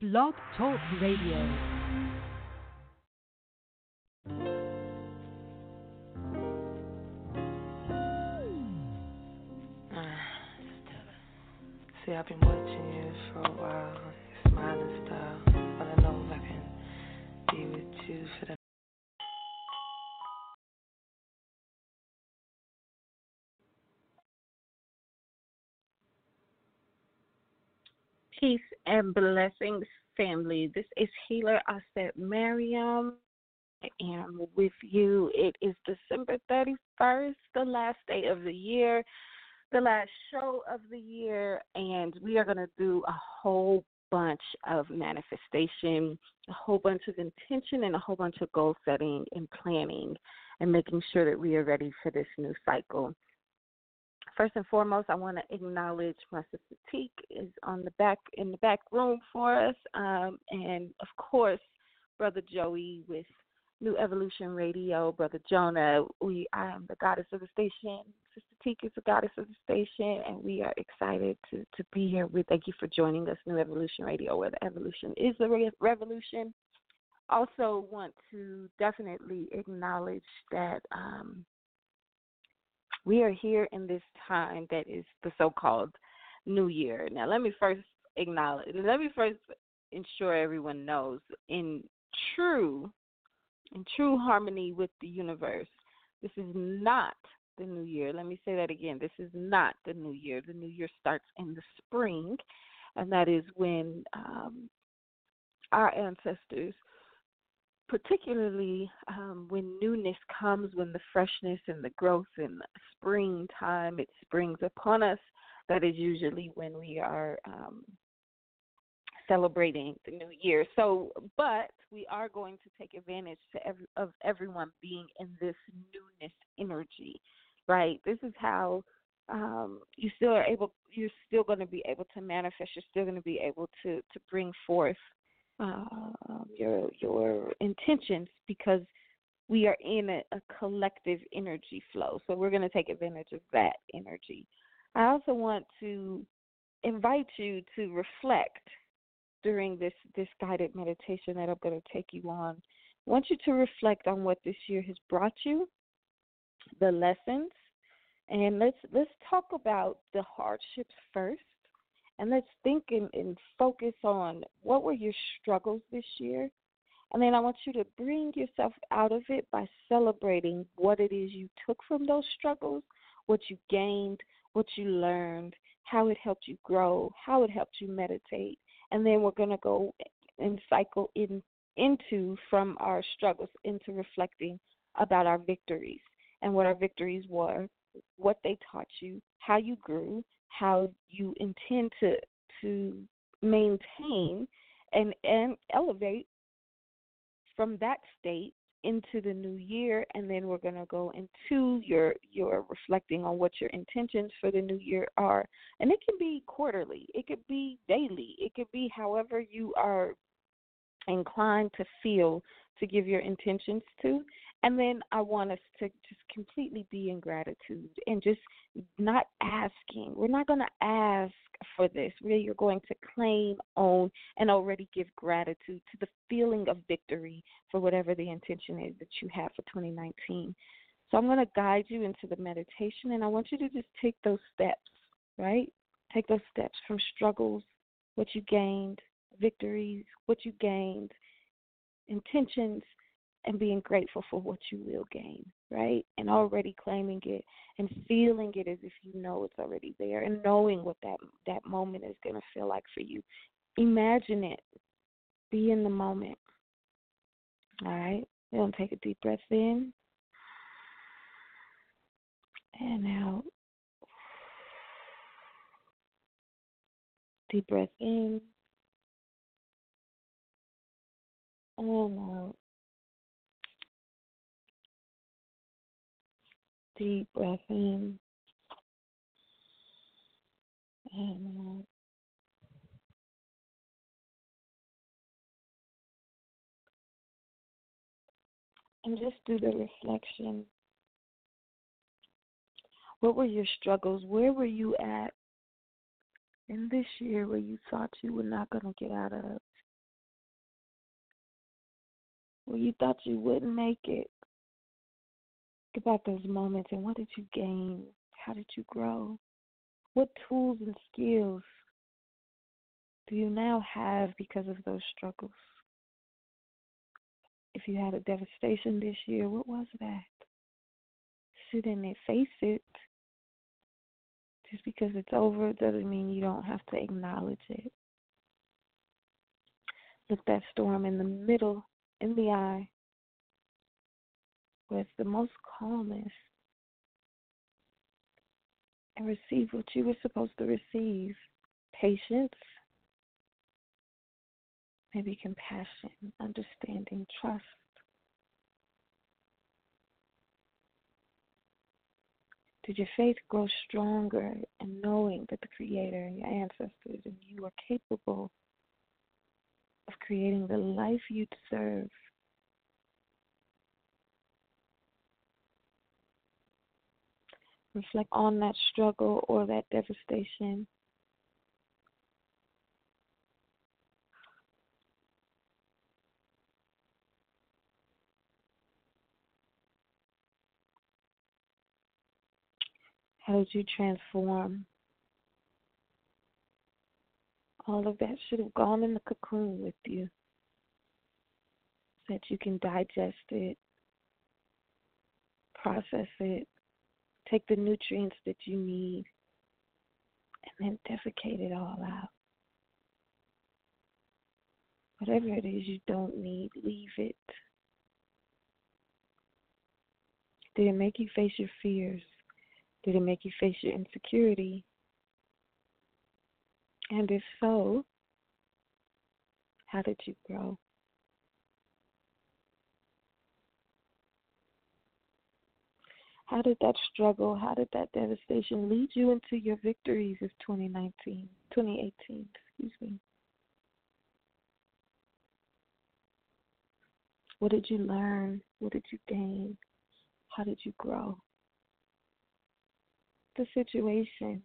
Blog Talk Radio. Peace and blessings, family. This is Healer Auset Mariam. I am with you. It is December 31st, the last day of the year, the last show of the year, and we are going to do a whole bunch of manifestation, a whole bunch of intention, and a whole bunch of goal setting and planning, and making sure that we are ready for this new cycle first and foremost, I want to acknowledge my sister Teak is on the back in the back room for us, um, and of course, brother Joey with New Evolution Radio, brother Jonah. We I am the goddess of the station. Sister Teak is the goddess of the station, and we are excited to to be here. We thank you for joining us, New Evolution Radio, where the evolution is the re- revolution. Also, want to definitely acknowledge that. Um, we are here in this time that is the so called new year. Now, let me first acknowledge, let me first ensure everyone knows in true, in true harmony with the universe, this is not the new year. Let me say that again. This is not the new year. The new year starts in the spring, and that is when um, our ancestors particularly um, when newness comes, when the freshness and the growth in springtime it springs upon us. That is usually when we are um, celebrating the new year. So, but we are going to take advantage to every, of everyone being in this newness energy, right? This is how um, you still are able. You're still going to be able to manifest. You're still going to be able to to bring forth uh, your your intentions because we are in a, a collective energy flow. So we're going to take advantage of that energy. I also want to invite you to reflect during this this guided meditation that I'm going to take you on. I want you to reflect on what this year has brought you, the lessons, and let's let's talk about the hardships first and let's think and, and focus on what were your struggles this year. And then I want you to bring yourself out of it by celebrating what it is you took from those struggles, what you gained, what you learned, how it helped you grow, how it helped you meditate. And then we're going to go and cycle in into from our struggles into reflecting about our victories and what our victories were, what they taught you, how you grew, how you intend to to maintain and and elevate from that state into the new year and then we're going to go into your your reflecting on what your intentions for the new year are. And it can be quarterly it could be daily it could be however you are inclined to feel to give your intentions to and then I want us to just completely be in gratitude and just not asking. We're not going to ask for this. We are going to claim, own, and already give gratitude to the feeling of victory for whatever the intention is that you have for 2019. So I'm going to guide you into the meditation, and I want you to just take those steps, right? Take those steps from struggles, what you gained, victories, what you gained, intentions, and being grateful for what you will gain, right? And already claiming it and feeling it as if you know it's already there and knowing what that that moment is going to feel like for you. Imagine it. Be in the moment. All right? We're going to take a deep breath in and out. Deep breath in and out. Deep breath in and out. And just do the reflection. What were your struggles? Where were you at in this year where you thought you were not going to get out of? where you thought you wouldn't make it. Think about those moments and what did you gain? How did you grow? What tools and skills do you now have because of those struggles? If you had a devastation this year, what was that? Sit in it, face it. Just because it's over doesn't mean you don't have to acknowledge it. Look that storm in the middle, in the eye, it's the most calmest, and receive what you were supposed to receive patience, maybe compassion, understanding, trust. Did your faith grow stronger in knowing that the Creator and your ancestors and you are capable of creating the life you deserve? Reflect on that struggle or that devastation How did you transform? All of that should have gone in the cocoon with you so that you can digest it, process it, take the nutrients that you need, and then defecate it all out. Whatever it is you don't need, leave it. Did it make you face your fears? Did it make you face your insecurity? And if so, how did you grow? How did that struggle, how did that devastation lead you into your victories of 2019, 2018, excuse me? What did you learn? What did you gain? How did you grow? the situation.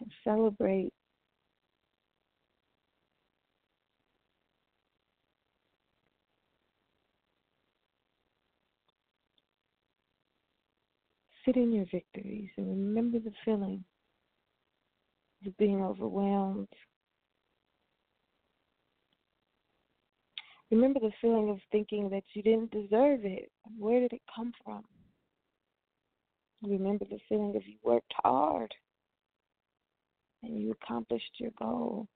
And celebrate. Sit in your victories and remember the feeling of being overwhelmed, Remember the feeling of thinking that you didn't deserve it. Where did it come from? Remember the feeling of you worked hard and you accomplished your goal.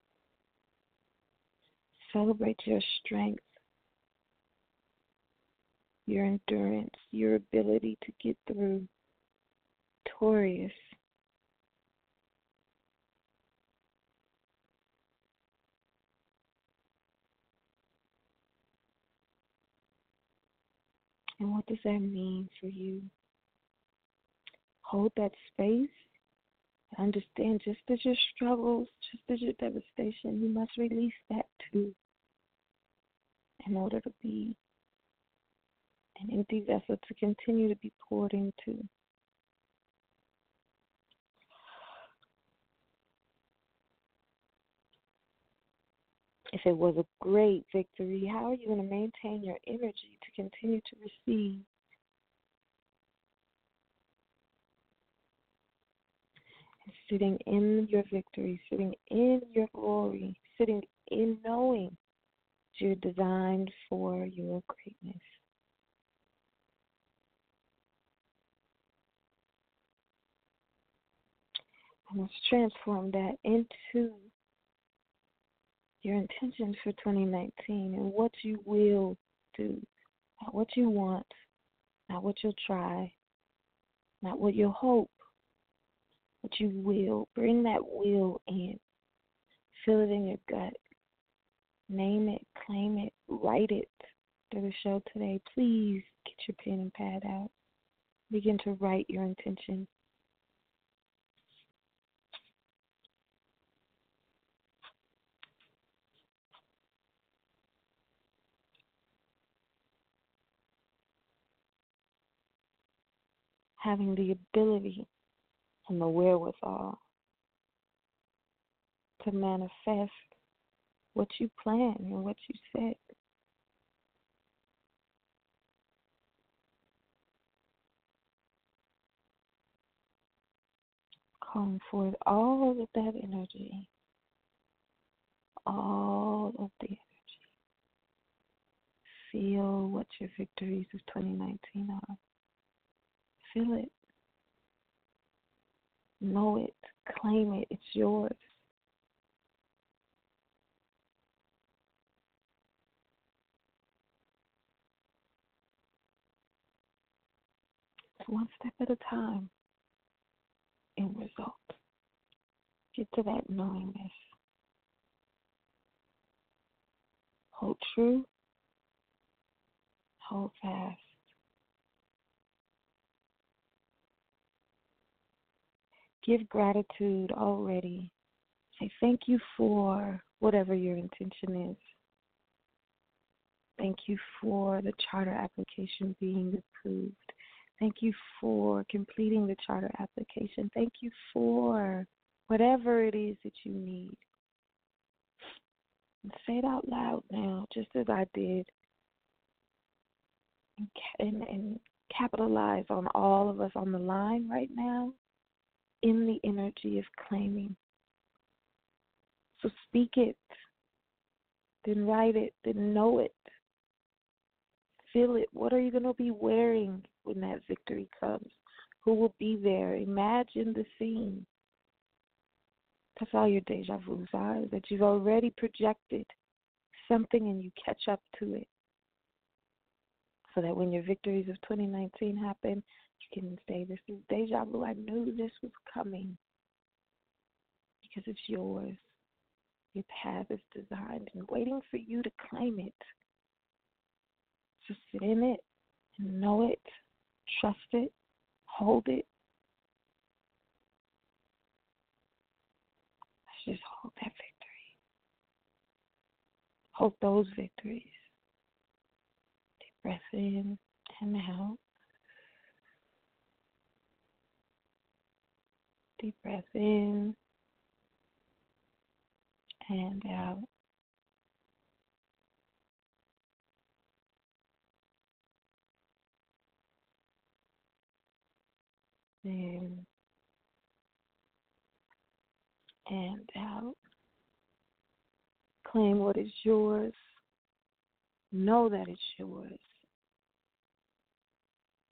Celebrate your strength, your endurance, your ability to get through victorious. And what does that mean for you? Hold that space. Understand just as your struggles, just as your devastation, you must release that too in order to be an empty vessel to continue to be poured into. If it was a great victory, how are you going to maintain your energy to continue to receive? Sitting in your victory, sitting in your glory, sitting in knowing that you're designed for your greatness. And let's transform that into your intentions for 2019 and what you will do, not what you want, not what you'll try, not what you'll hope, what you will. Bring that will in. Feel it in your gut. Name it, claim it, write it through the show today. Please get your pen and pad out. Begin to write your intention. Having the ability and the wherewithal to manifest what you plan and what you said. Calling forth all of that energy, all of the energy. Feel what your victories of 2019 are. Feel it. Know it. Claim it. It's yours. one step at a time in result. Get to that knowingness. Hold true. Hold fast. Give gratitude already. Say thank you for whatever your intention is. Thank you for the charter application being approved. Thank you for completing the charter application. Thank you for whatever it is that you need. And say it out loud now, just as I did. And, and, and capitalize on all of us on the line right now in the energy of claiming. So speak it, then write it, then know it. Feel it. What are you going to be wearing when that victory comes? Who will be there? Imagine the scene. That's all your deja vu's are, that you've already projected something and you catch up to it. So that when your victories of 2019 happen, can say, This is deja vu. I knew this was coming because it's yours. Your path is designed and waiting for you to claim it. So sit in it know it, trust it, hold it. Let's just hold that victory. Hold those victories. Deep breath in and out. Deep breath in and out. in and out. Claim what is yours. Know that it's yours.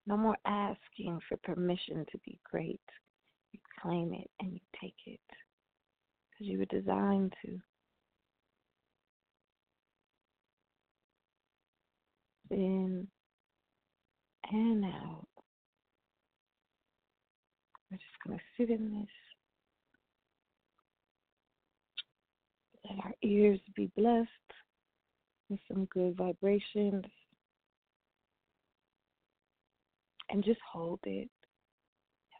No more asking for permission to be great. Claim it and you take it because you were designed to. In and out. We're just going to sit in this. Let our ears be blessed with some good vibrations. And just hold it.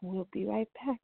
And we'll be right back.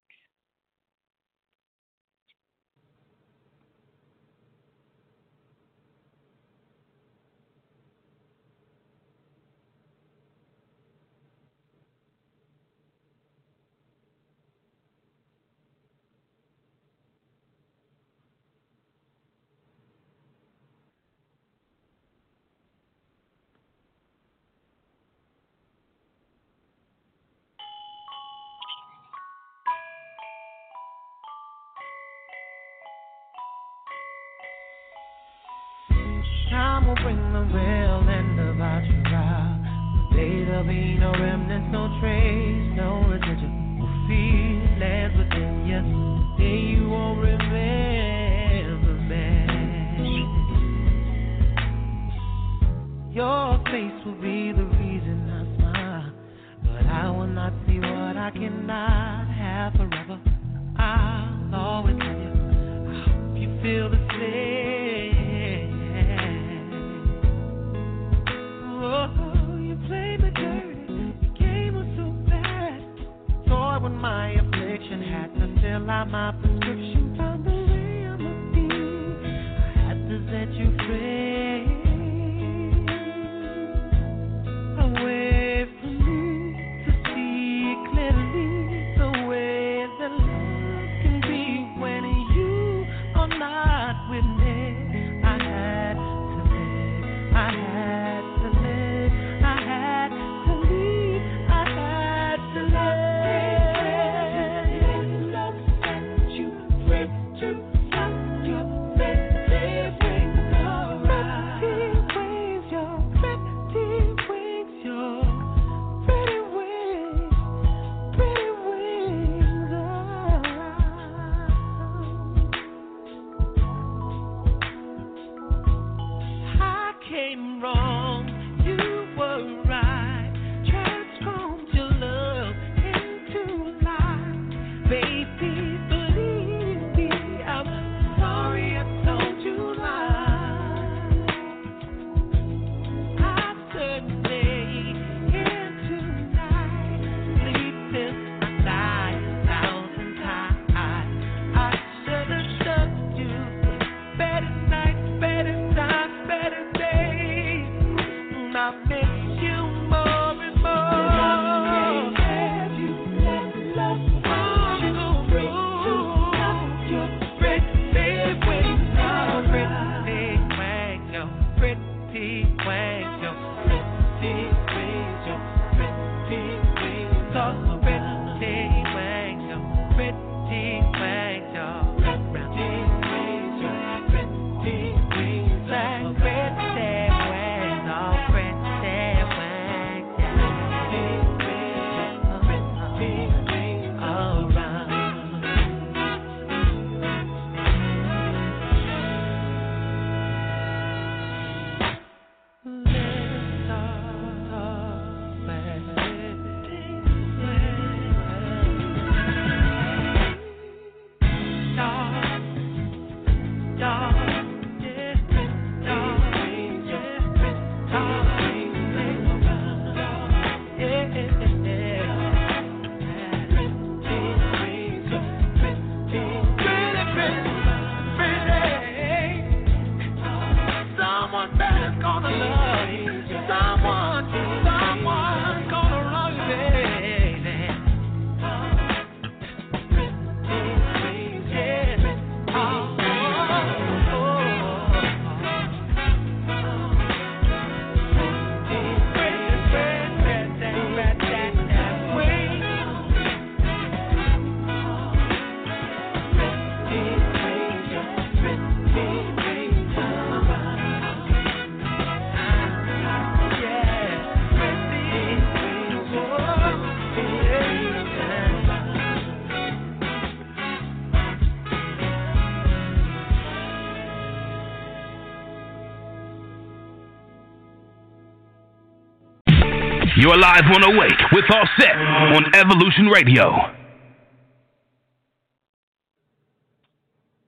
You're live on Awake with Auset on Evolution Radio.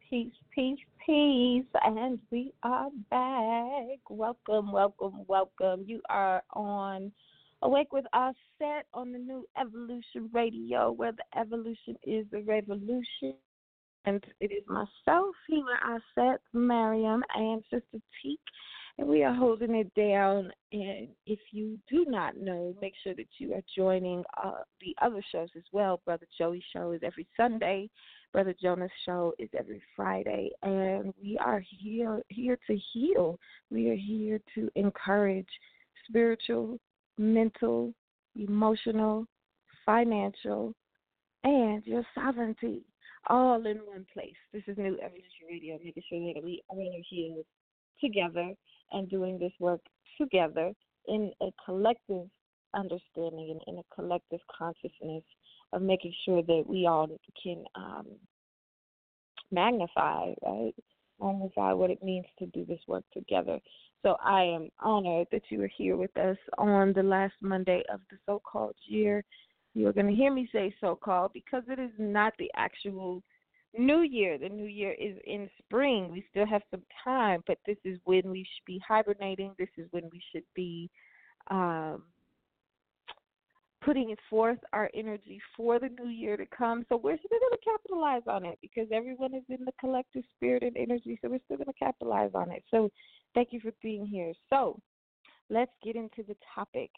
Peace, peace, peace. And we are back. Welcome, welcome, welcome. You are on Awake with Auset on the new Evolution Radio, where the evolution is the revolution. And it is myself, Healer Auset, Mariam, and Sister Teak and we are holding it down. And if you do not know, make sure that you are joining uh, the other shows as well. Brother Joey's show is every Sunday. Brother Jonas show is every Friday, and we are here here to heal. We are here to encourage spiritual, mental, emotional, financial, and your sovereignty all in one place. This is New Evolution Radio, making sure that we all are here together and doing this work together in a collective understanding and in a collective consciousness of making sure that we all can um, magnify, right? Magnify what it means to do this work together. So I am honored that you are here with us on the last Monday of the so called year. You're going to hear me say so called because it is not the actual New Year. The new year is in spring. We still have some time, but this is when we should be hibernating. This is when we should be um, putting forth our energy for the new year to come. So we're still going to capitalize on it because everyone is in the collective spirit and energy. So we're still going to capitalize on it. So thank you for being here. So let's get into the topic.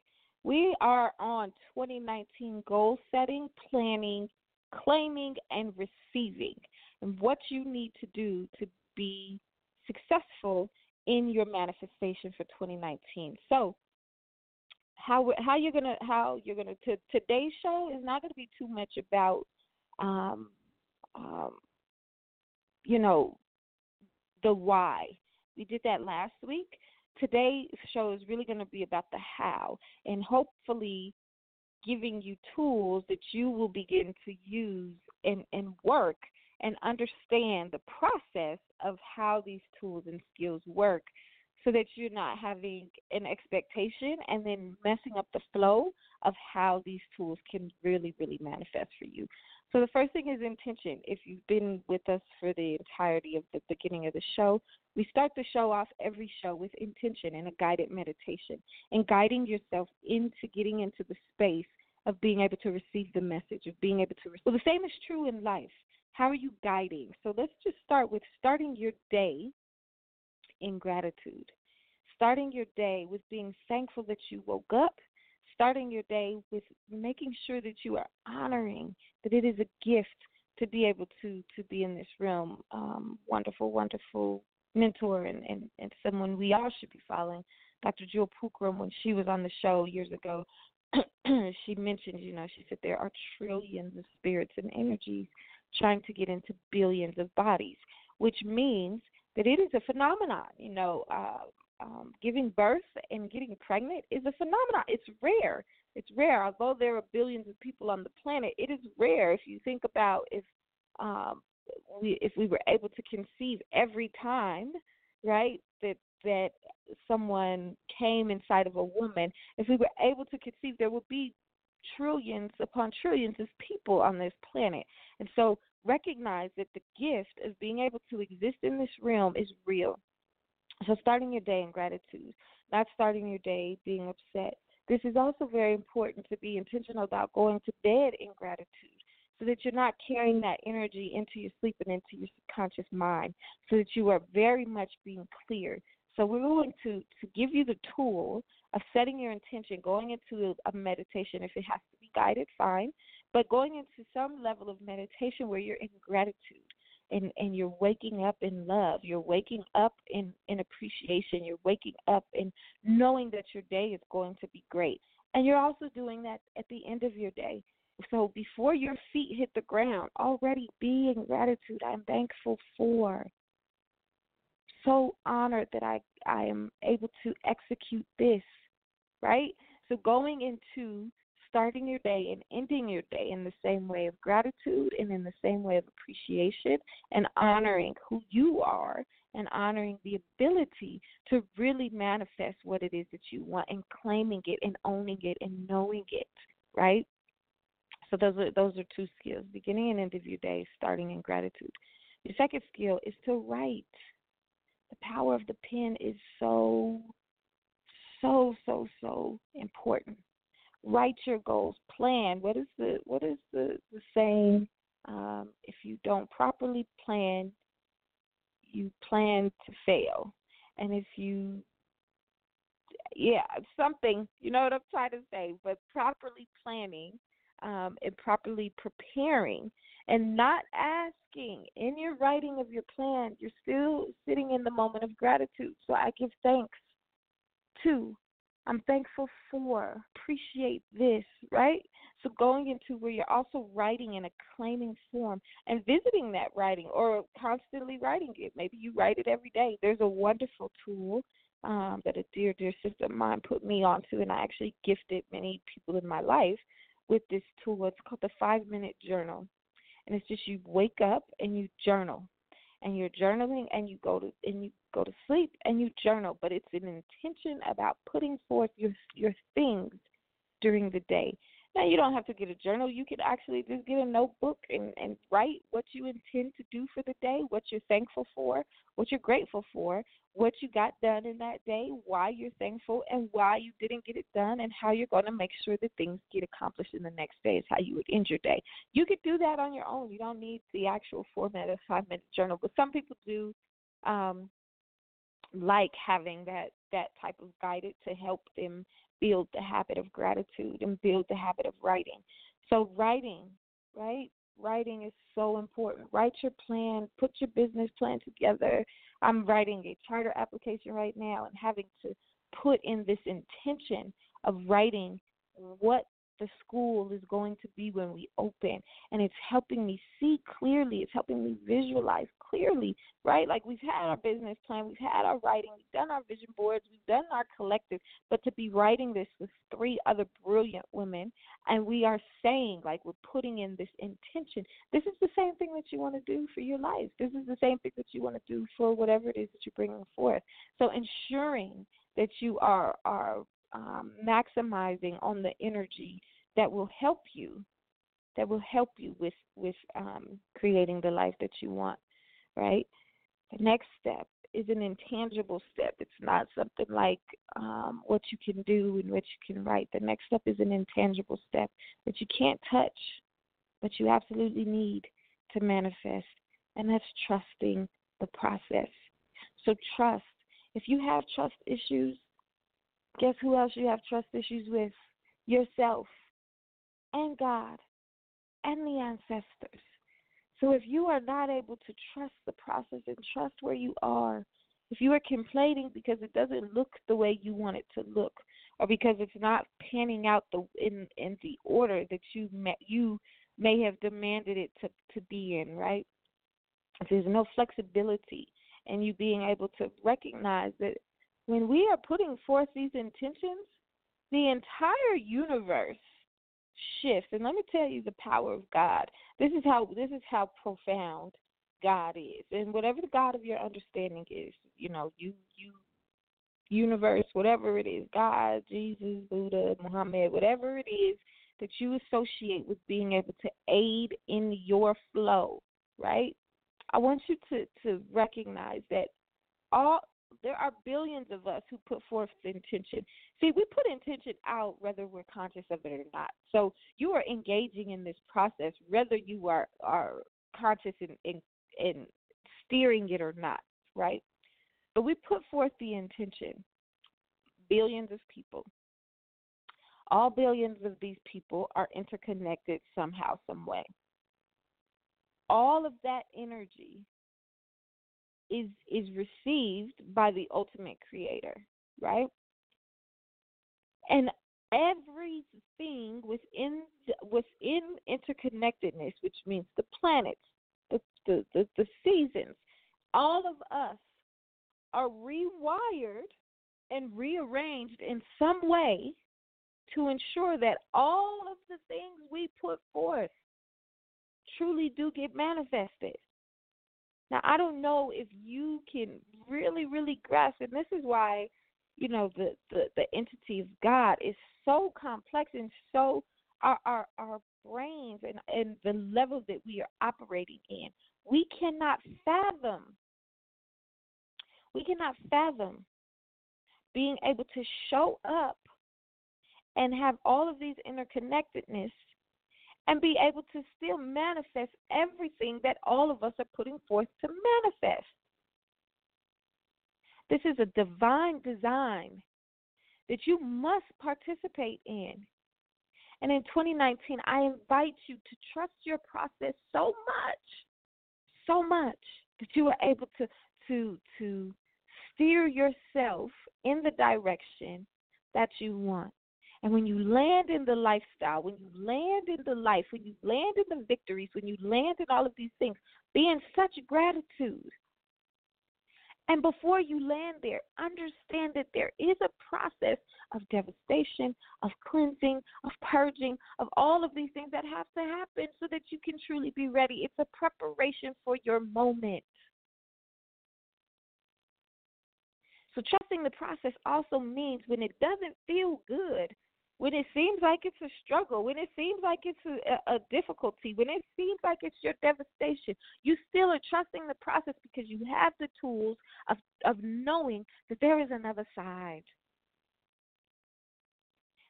We are on 2019 goal setting, planning, claiming and receiving, and what you need to do to be successful in your manifestation for 2019. So, how how you're gonna how you're gonna to, today's show is not gonna be too much about um um you know the why. We did that last week. Today's show is really going to be about the how, and hopefully giving you tools that you will begin to use and, and work and understand the process of how these tools and skills work so that you're not having an expectation and then messing up the flow of how these tools can really, really manifest for you. So, the first thing is intention. If you've been with us for the entirety of the beginning of the show, we start the show off every show with intention and a guided meditation and guiding yourself into getting into the space of being able to receive the message, of being able to. Receive. Well, the same is true in life. How are you guiding? So, let's just start with starting your day in gratitude. Starting your day with being thankful that you woke up starting your day with making sure that you are honoring that it is a gift to be able to to be in this realm. Um, wonderful, wonderful mentor and, and, and someone we all should be following. Dr. Jewel Pookrum, when she was on the show years ago, she mentioned, you know, she said there are trillions of spirits and energies trying to get into billions of bodies, which means that it is a phenomenon. You know, uh, um, giving birth and getting pregnant is a phenomenon. It's rare. It's rare. Although there are billions of people on the planet, it is rare. If you think about if um, we if we were able to conceive every time, right, that that someone came inside of a woman, if we were able to conceive, there would be trillions upon trillions of people on this planet. And so recognize that the gift of being able to exist in this realm is real. So, starting your day in gratitude, not starting your day being upset. This is also very important to be intentional about going to bed in gratitude so that you're not carrying that energy into your sleep and into your subconscious mind, so that you are very much being clear. So, we're going to, to give you the tool of setting your intention, going into a meditation. If it has to be guided, fine, but going into some level of meditation where you're in gratitude and and you're waking up in love. You're waking up in in appreciation. You're waking up in knowing that your day is going to be great. And you're also doing that at the end of your day. So before your feet hit the ground already be in gratitude i'm thankful for. So honored that i i am able to execute this right? So going into starting your day and ending your day in the same way of gratitude and in the same way of appreciation and honoring who you are and honoring the ability to really manifest what it is that you want and claiming it and owning it and knowing it, right? So those are those are two skills: beginning and end of your day, starting in gratitude. Your second skill is to write. The power of the pen is so, so, so, so important. Write your goals. Plan. What is the what is the, the saying? Um, if you don't properly plan, you plan to fail. And if you yeah, something, you know what I'm trying to say, but properly planning um, and properly preparing and not asking in your writing of your plan, you're still sitting in the moment of gratitude. So I give thanks to, I'm thankful for, appreciate this, right? So going into where you're also writing in a claiming form and visiting that writing or constantly writing it. Maybe you write it every day. There's a wonderful tool um, that a dear, dear sister of mine put me onto, and I actually gifted many people in my life with this tool. It's called the Five Minute Journal, and it's just you wake up and you journal, and you're journaling, and you go to and you go to sleep and you journal, but it's an intention about putting forth your your things during the day. Now you don't have to get a journal. You can actually just get a notebook and, and write what you intend to do for the day, what you're thankful for, what you're grateful for, what you got done in that day, why you're thankful, and why you didn't get it done, and how you're going to make sure that things get accomplished in the next day is how you would end your day. You could do that on your own. You don't need the actual format of five minute journal, but some people do um, like having that that type of guidance to help them build the habit of gratitude and build the habit of writing. So, writing, right? Writing is so important. Write your plan, put your business plan together. I'm writing a charter application right now and having to put in this intention of writing what the school is going to be when we open. And it's helping me see clearly, it's helping me visualize clearly, right? Like we've had our business plan, we've had our writing, we've done our vision boards, we've done our collective, but to be writing this with three other brilliant women, and we are saying, like, we're putting in this intention. This is the same thing that you want to do for your life. This is the same thing that you want to do for whatever it is that you're bringing forth. So ensuring that you are are um, maximizing on the energy that will help you that will help you with with um, creating the life that you want right? The next step is an intangible step. It's not something like um, what you can do and what you can write. The next step is an intangible step that you can't touch but you absolutely need to manifest and that's trusting the process. So trust if you have trust issues guess who else you have trust issues with yourself and God and the ancestors. So if you are not able to trust the process and trust where you are, if you are complaining because it doesn't look the way you want it to look, or because it's not panning out the in in the order that you met, you may have demanded it to to be in, right? If there's no flexibility and you being able to recognize that when we are putting forth these intentions, the entire universe shifts. And let me tell you the power of God. This is how this is how profound God is. And whatever the God of your understanding is, you know, you you universe, whatever it is, God, Jesus, Buddha, Muhammad, whatever it is that you associate with being able to aid in your flow, right? I want you to to recognize that all there are billions of us who put forth intention. See, we put intention out whether we're conscious of it or not. So you are engaging in this process whether you are are conscious in in, in steering it or not, right? But we put forth the intention. Billions of people. All billions of these people are interconnected somehow, some way. All of that energy is is received by the ultimate creator, right? And everything within within interconnectedness, which means the planets, the, the, the, the seasons, all of us are rewired and rearranged in some way to ensure that all of the things we put forth truly do get manifested. Now, I don't know if you can really, really grasp, and this is why, you know, the, the, the entity of God is so complex and so our our, our brains and, and the level that we are operating in. We cannot fathom. We cannot fathom being able to show up and have all of these interconnectedness and be able to still manifest everything that all of us are putting forth to manifest. This is a divine design that you must participate in. And in 2019, I invite you to trust your process so much, so much that you are able to to to steer yourself in the direction that you want. And when you land in the lifestyle, when you land in the life, when you land in the victories, when you land in all of these things, be in such gratitude. And before you land there, understand that there is a process of devastation, of cleansing, of purging, of all of these things that have to happen so that you can truly be ready. It's a preparation for your moment. So, trusting the process also means when it doesn't feel good, when it seems like it's a struggle, when it seems like it's a, a, difficulty, when it seems like it's your devastation, you still are trusting the process because you have the tools of, of knowing that there is another side.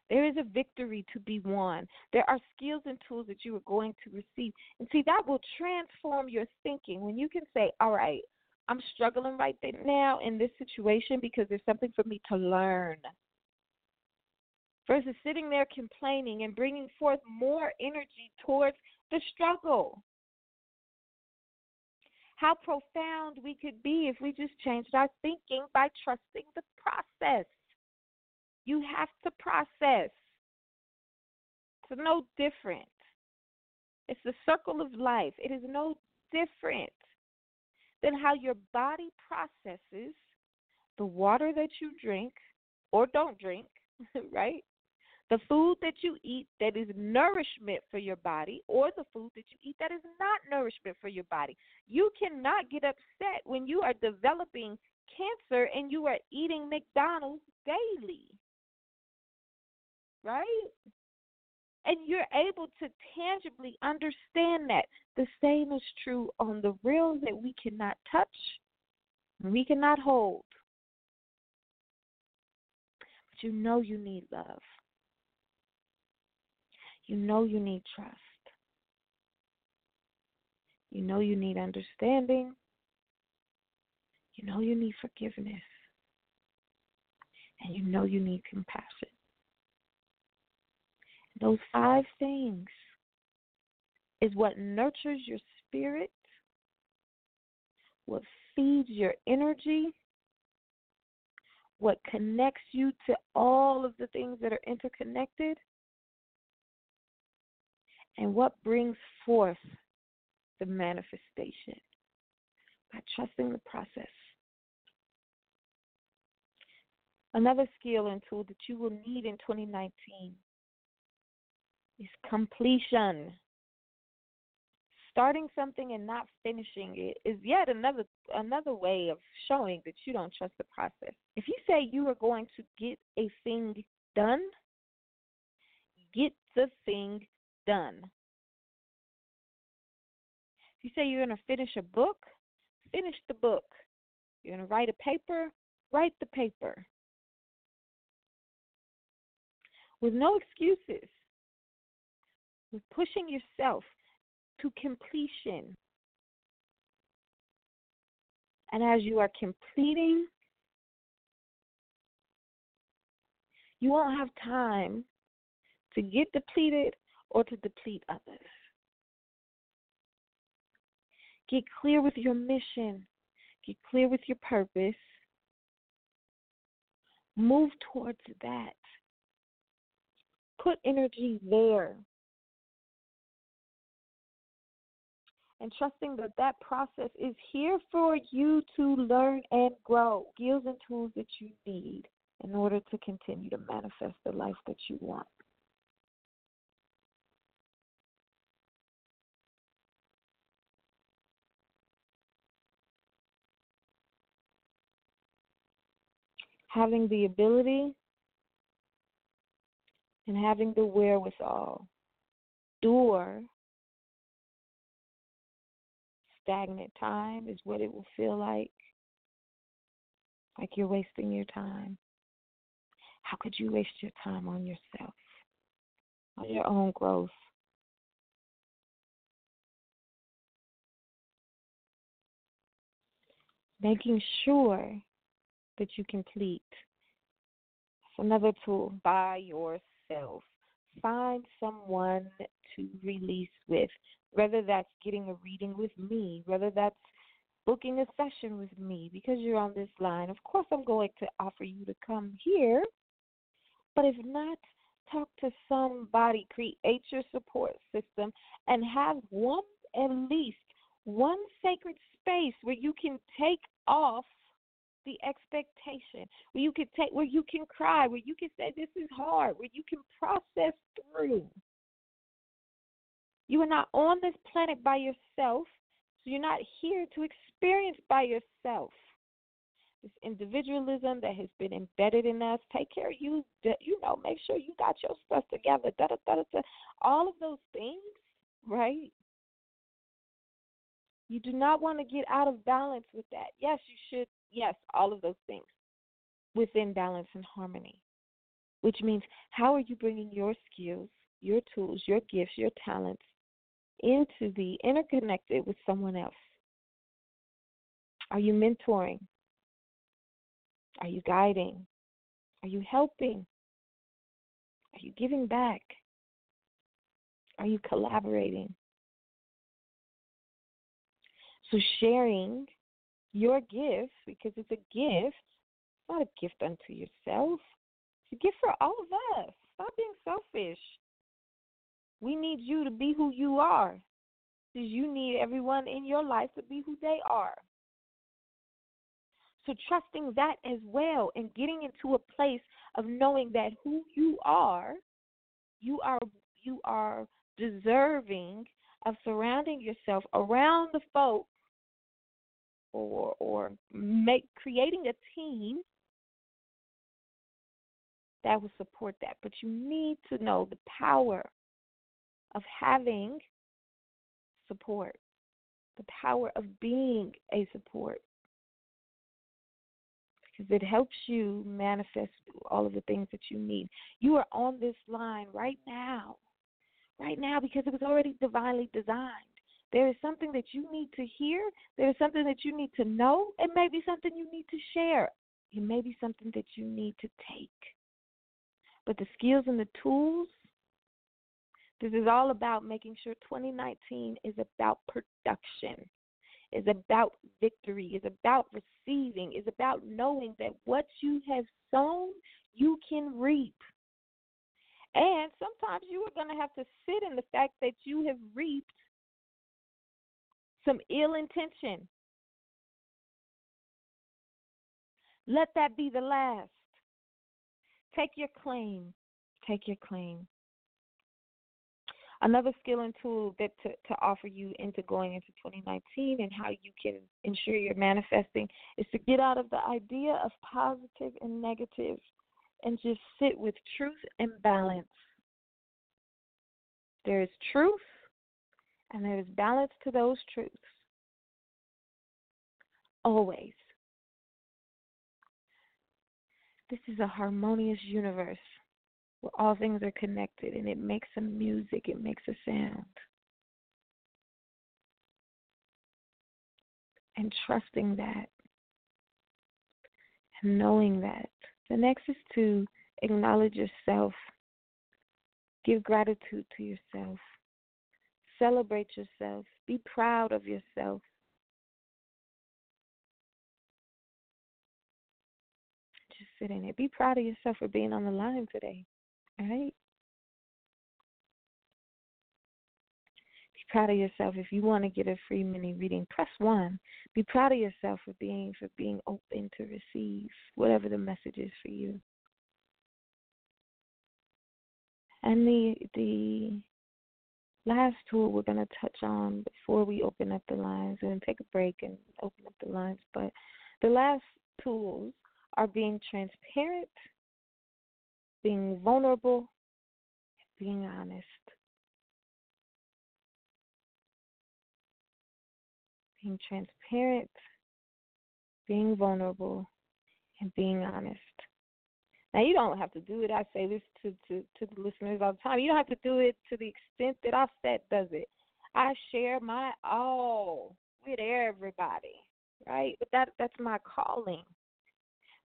There is a victory to be won. There are skills and tools that you are going to receive. And see, that will transform your thinking when you can say, All right, I'm struggling right now in this situation because there's something for me to learn versus sitting there complaining and bringing forth more energy towards the struggle. How profound we could be if we just changed our thinking by trusting the process. You have to process. It's no different. It's the circle of life. It is no different than how your body processes the water that you drink or don't drink, right? The food that you eat that is nourishment for your body, or the food that you eat that is not nourishment for your body. You cannot get upset when you are developing cancer and you are eating McDonald's daily. Right? And you're able to tangibly understand that. The same is true on the real that we cannot touch, we cannot hold. But you know you need love. You know you need trust. You know you need understanding. You know you need forgiveness. And you know you need compassion. Those five things is what nurtures your spirit, what feeds your energy, what connects you to all of the things that are interconnected, and what brings forth the manifestation by trusting the process. Another skill and tool that you will need in 2019 is completion. Starting something and not finishing it is yet another another way of showing that you don't trust the process. If you say you are going to get a thing done, get the thing done. If you say you're going to finish a book, finish the book. You're going to write a paper, write the paper. With no excuses, with pushing yourself to completion. And as you are completing, you won't have time to get depleted or to deplete others. Get clear with your mission, get clear with your purpose. Move towards that. Put energy there. And trusting that that process is here for you to learn and grow skills and tools that you need in order to continue to manifest the life that you want. Having the ability and having the wherewithal endure stagnant time is what it will feel like. Like you're wasting your time. How could you waste your time on yourself, on your own growth? Making sure that you complete. another tool by yourself. Find someone to release with, whether that's getting a reading with me, whether that's booking a session with me because you're on this line. Of course, I'm going to offer you to come here, but if not, talk to somebody, create your support system, and have one, at least one sacred space where you can take off the expectation, where you can take, where you can cry, where you can say, This is hard, where you can process through. You are not on this planet by yourself. So you're not here to experience by yourself. This individualism that has been embedded in us, take care of you, you know, make sure you got your stuff together, da da da da. All of those things, right? You do not want to get out of balance with that. Yes, you should, yes, all of those things within balance and harmony. Which means, how are you bringing your skills, your tools, your gifts, your talents into the interconnected with someone else? Are you mentoring? Are you guiding? Are you helping? Are you giving back? Are you collaborating? So, sharing your gift, because it's a gift, it's not a gift unto yourself, it's a gift for all of us. Stop being selfish. We need you to be who you are. Because you need everyone in your life to be who they are. So trusting that as well and getting into a place of knowing that who you are, you are you are deserving of surrounding yourself around the folk or or make creating a team that will support that. But you need to know the power of having support, the power of being a support. Because it helps you manifest all of the things that you need. You are on this line right now, right now, because it was already divinely designed. There is something that you need to hear. There is something that you need to know. It may be something you need to share. It may be something that you need to take. But the skills and the tools this is all about making sure 2019 is about production, is about victory, is about receiving, is about knowing that what you have sown, you can reap. And sometimes you are going to have to sit in the fact that you have reaped some ill intention. Let that be the last. Take your claim. Take your claim. Another skill and tool that to, to offer you into going into 2019 and how you can ensure you're manifesting is to get out of the idea of positive and negative and just sit with truth and balance. There is truth and there is balance to those truths. Always. This is a harmonious universe where all things are connected and it makes a music, it makes a sound. And trusting that and knowing that. The next is to acknowledge yourself, give gratitude to yourself, celebrate yourself, be proud of yourself. Just sit in it. Be proud of yourself for being on the line today. Right? Be proud of yourself. If you want to get a free mini reading, press one. Be proud of yourself for being for being open to receive whatever the message is for you. And the the last tool we're going to touch on before we open up the lines and take a break and open up the lines, but the last tools are being transparent, being vulnerable, being honest. Being transparent, being vulnerable, and being honest. Now you don't have to do it. I say this to, to, to the listeners all the time. You don't have to do it to the extent that Auset does it. I share my all with everybody, right? But that that's my calling.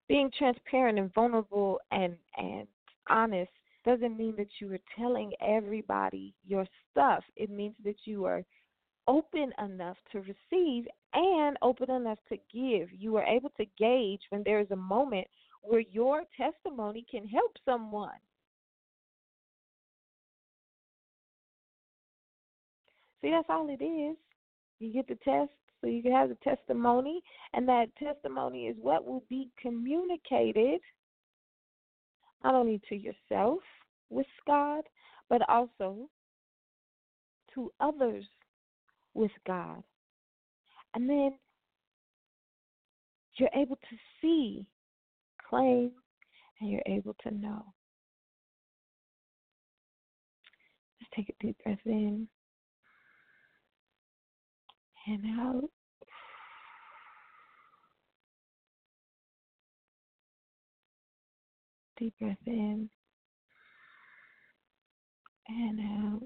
Being transparent and vulnerable and and honest doesn't mean that you are telling everybody your stuff. It means that you are open enough to receive and open enough to give. You are able to gauge when there is a moment where your testimony can help someone. See, that's all it is. You get the test so you can have the testimony, and that testimony is what will be communicated not only to yourself with God, but also to others with God. And then you're able to see, claim, and you're able to know. Just take a deep breath in and out. Deep breath in and out.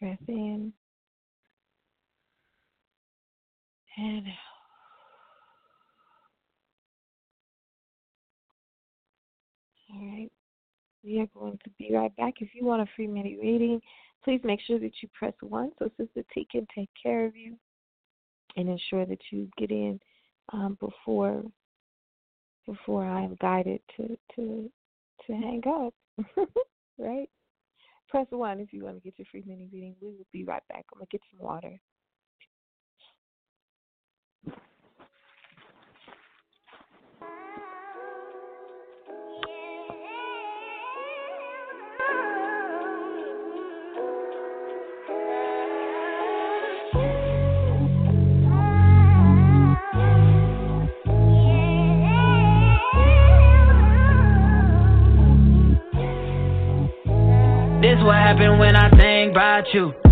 Breath in and. All right. We are going to be right back. If you want a free mini reading, please make sure that you press one so Sister T can take care of you and ensure that you get in um, before before I am guided to to to hang up. right? Press one if you want to get your free mini reading. We will be right back. I'm gonna get some water. What happened when I think about you.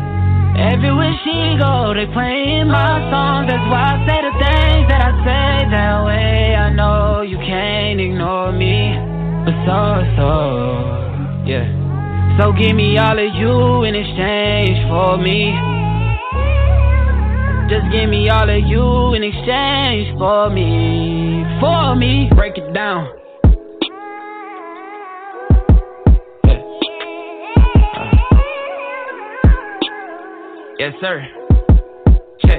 Everywhere she go, they playing my songs. That's why I say the things that I say that way. I know you can't ignore me, but so so, yeah. So give me all of you in exchange for me. Just give me all of you in exchange for me, for me. Break it down. Yes, sir. Check.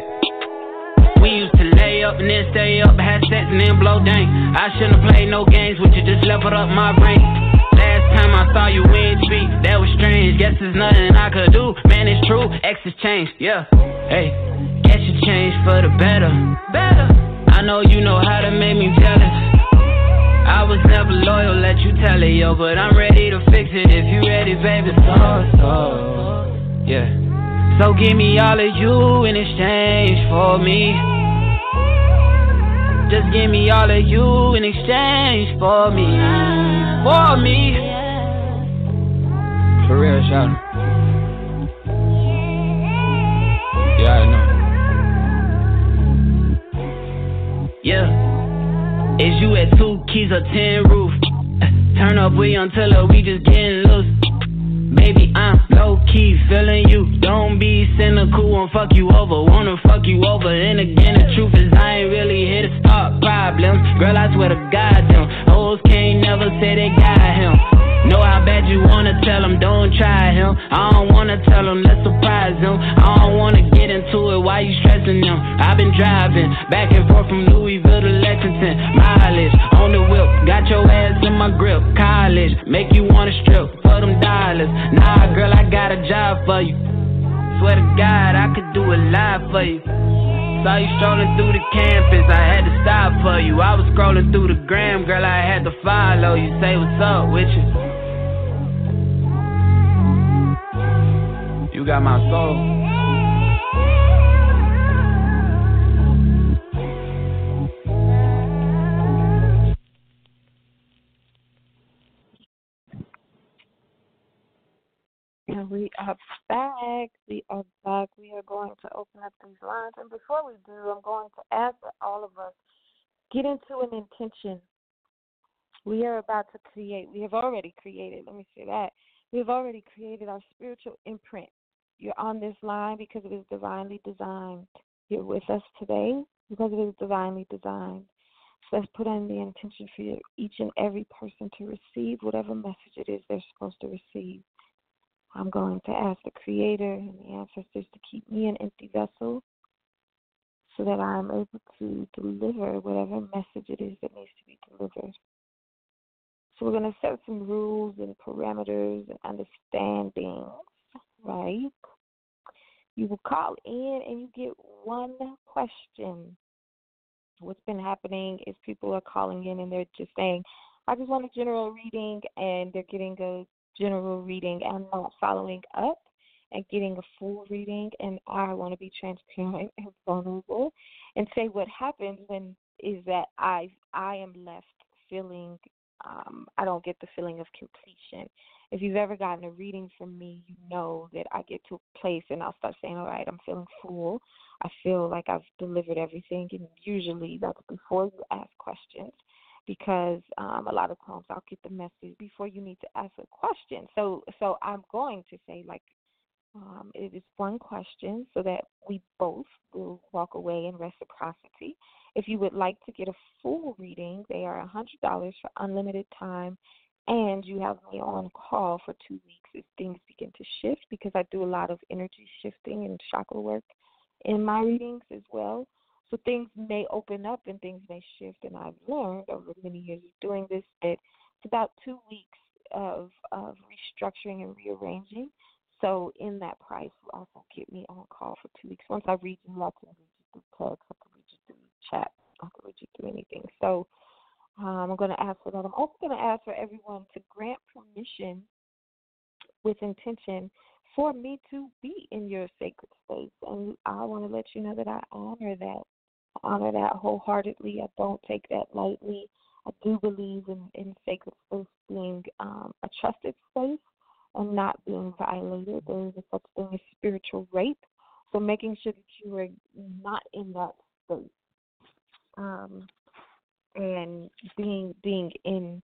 We used to lay up and then stay up, had sex and then blow dang. I shouldn't have played no games with you, just leveled up my brain. Last time I saw you, ain't speak, that was strange. Guess there's nothing I could do. Man, it's true, X has changed, yeah. Hey, guess you changed for the better. Better. I know you know how to make me jealous. I was never loyal, let you tell it, yo, but I'm ready to fix it if you ready, baby. So, so, yeah. So give me all of you in exchange for me. Just give me all of you in exchange for me. For me. For real, shout. Yeah, I know. Yeah. Is you at two keys or ten roof? Turn up, we until we just getting loose. Baby, I'm low key feeling you. Don't be cynical and fuck you over. Wanna fuck you over. And again, the truth is, I ain't really here to start problems. Girl, I swear to God, them hoes can't never say they got him. Know how bad you wanna tell him, don't try him. I don't wanna tell him, let's surprise him. I don't wanna why you stressing him? I've been driving back and forth from Louisville to Lexington. mileage on the whip. Got your ass in my grip. College, make you wanna strip for them dollars. Nah, girl, I got a job for you. Swear to God, I could do a lot for you. Saw you strolling through the campus, I had to stop for you. I was scrolling through the gram, girl, I had to follow you. Say what's up with you. You got my soul. We are back. We are back. We are going to open up these lines. And before we do, I'm going to ask all of us get into an intention. We are about to create, we have already created, let me say that. We have already created our spiritual imprint. You're on this line because it is divinely designed. You're with us today because it is divinely designed. So let's put in the intention for each and every person to receive whatever message it is they're supposed to receive. I'm going to ask the Creator and the ancestors to keep me an empty vessel so that I'm able to deliver whatever message it is that needs to be delivered. So we're going to set some rules and parameters and understandings, right? You will call in and you get one question. What's been happening is people are calling in and they're just saying, I just want a general reading, and they're getting a general reading and not following up and getting a full reading. And I want to be transparent and vulnerable and say what happens when is that I I am left feeling um, I don't get the feeling of completion. If you've ever gotten a reading from me, you know that I get to a place and I'll start saying, All right, I'm feeling full. I feel like I've delivered everything. And usually that's before you ask questions because um, a lot of times I'll get the message before you need to ask a question. So so I'm going to say like um, it is one question so that we both will walk away in reciprocity. If you would like to get a full reading, they are $100 for unlimited time, and you have me on call for two weeks as things begin to shift because I do a lot of energy shifting and chakra work in my readings as well. So things may open up and things may shift. And I've learned over many years of doing this that it's about two weeks of of restructuring and rearranging. So in that price, will also get me on call for two weeks. Once I read you, I can read you through text, I can read you through chat, I can read you through anything. So um, I'm going to ask for that. I'm also going to ask for everyone to grant permission with intention for me to be in your sacred space. And I want to let you know that I honor that honor that wholeheartedly. I don't take that lightly. I do believe in, in sacred space being um, a trusted space and not being violated. There is a such thing as spiritual rape. So making sure that you are not in that space. Um, and being being in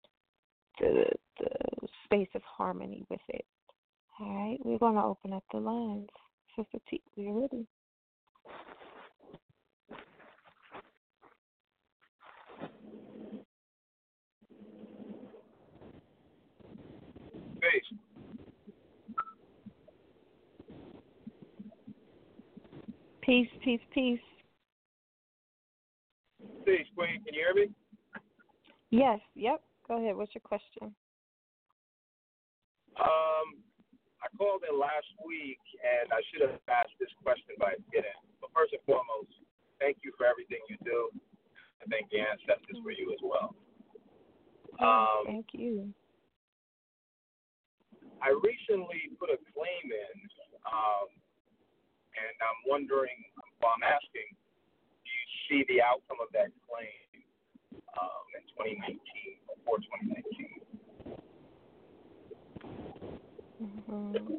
the the space of harmony with it. All right, we're gonna open up the lines. Sister T, we're ready. Peace. Peace, peace, peace. Peace, Queen. Can you hear me? Yes, yep. Go ahead. What's your question? Um, I called in last week and I should have asked this question by beginning. But first and foremost, thank you for everything you do. And thank the ancestors for you as well. Um, thank you. I recently put a claim in, um, and I'm wondering, well, I'm asking, do you see the outcome of that claim um, in 2019, before 2019? Mm-hmm.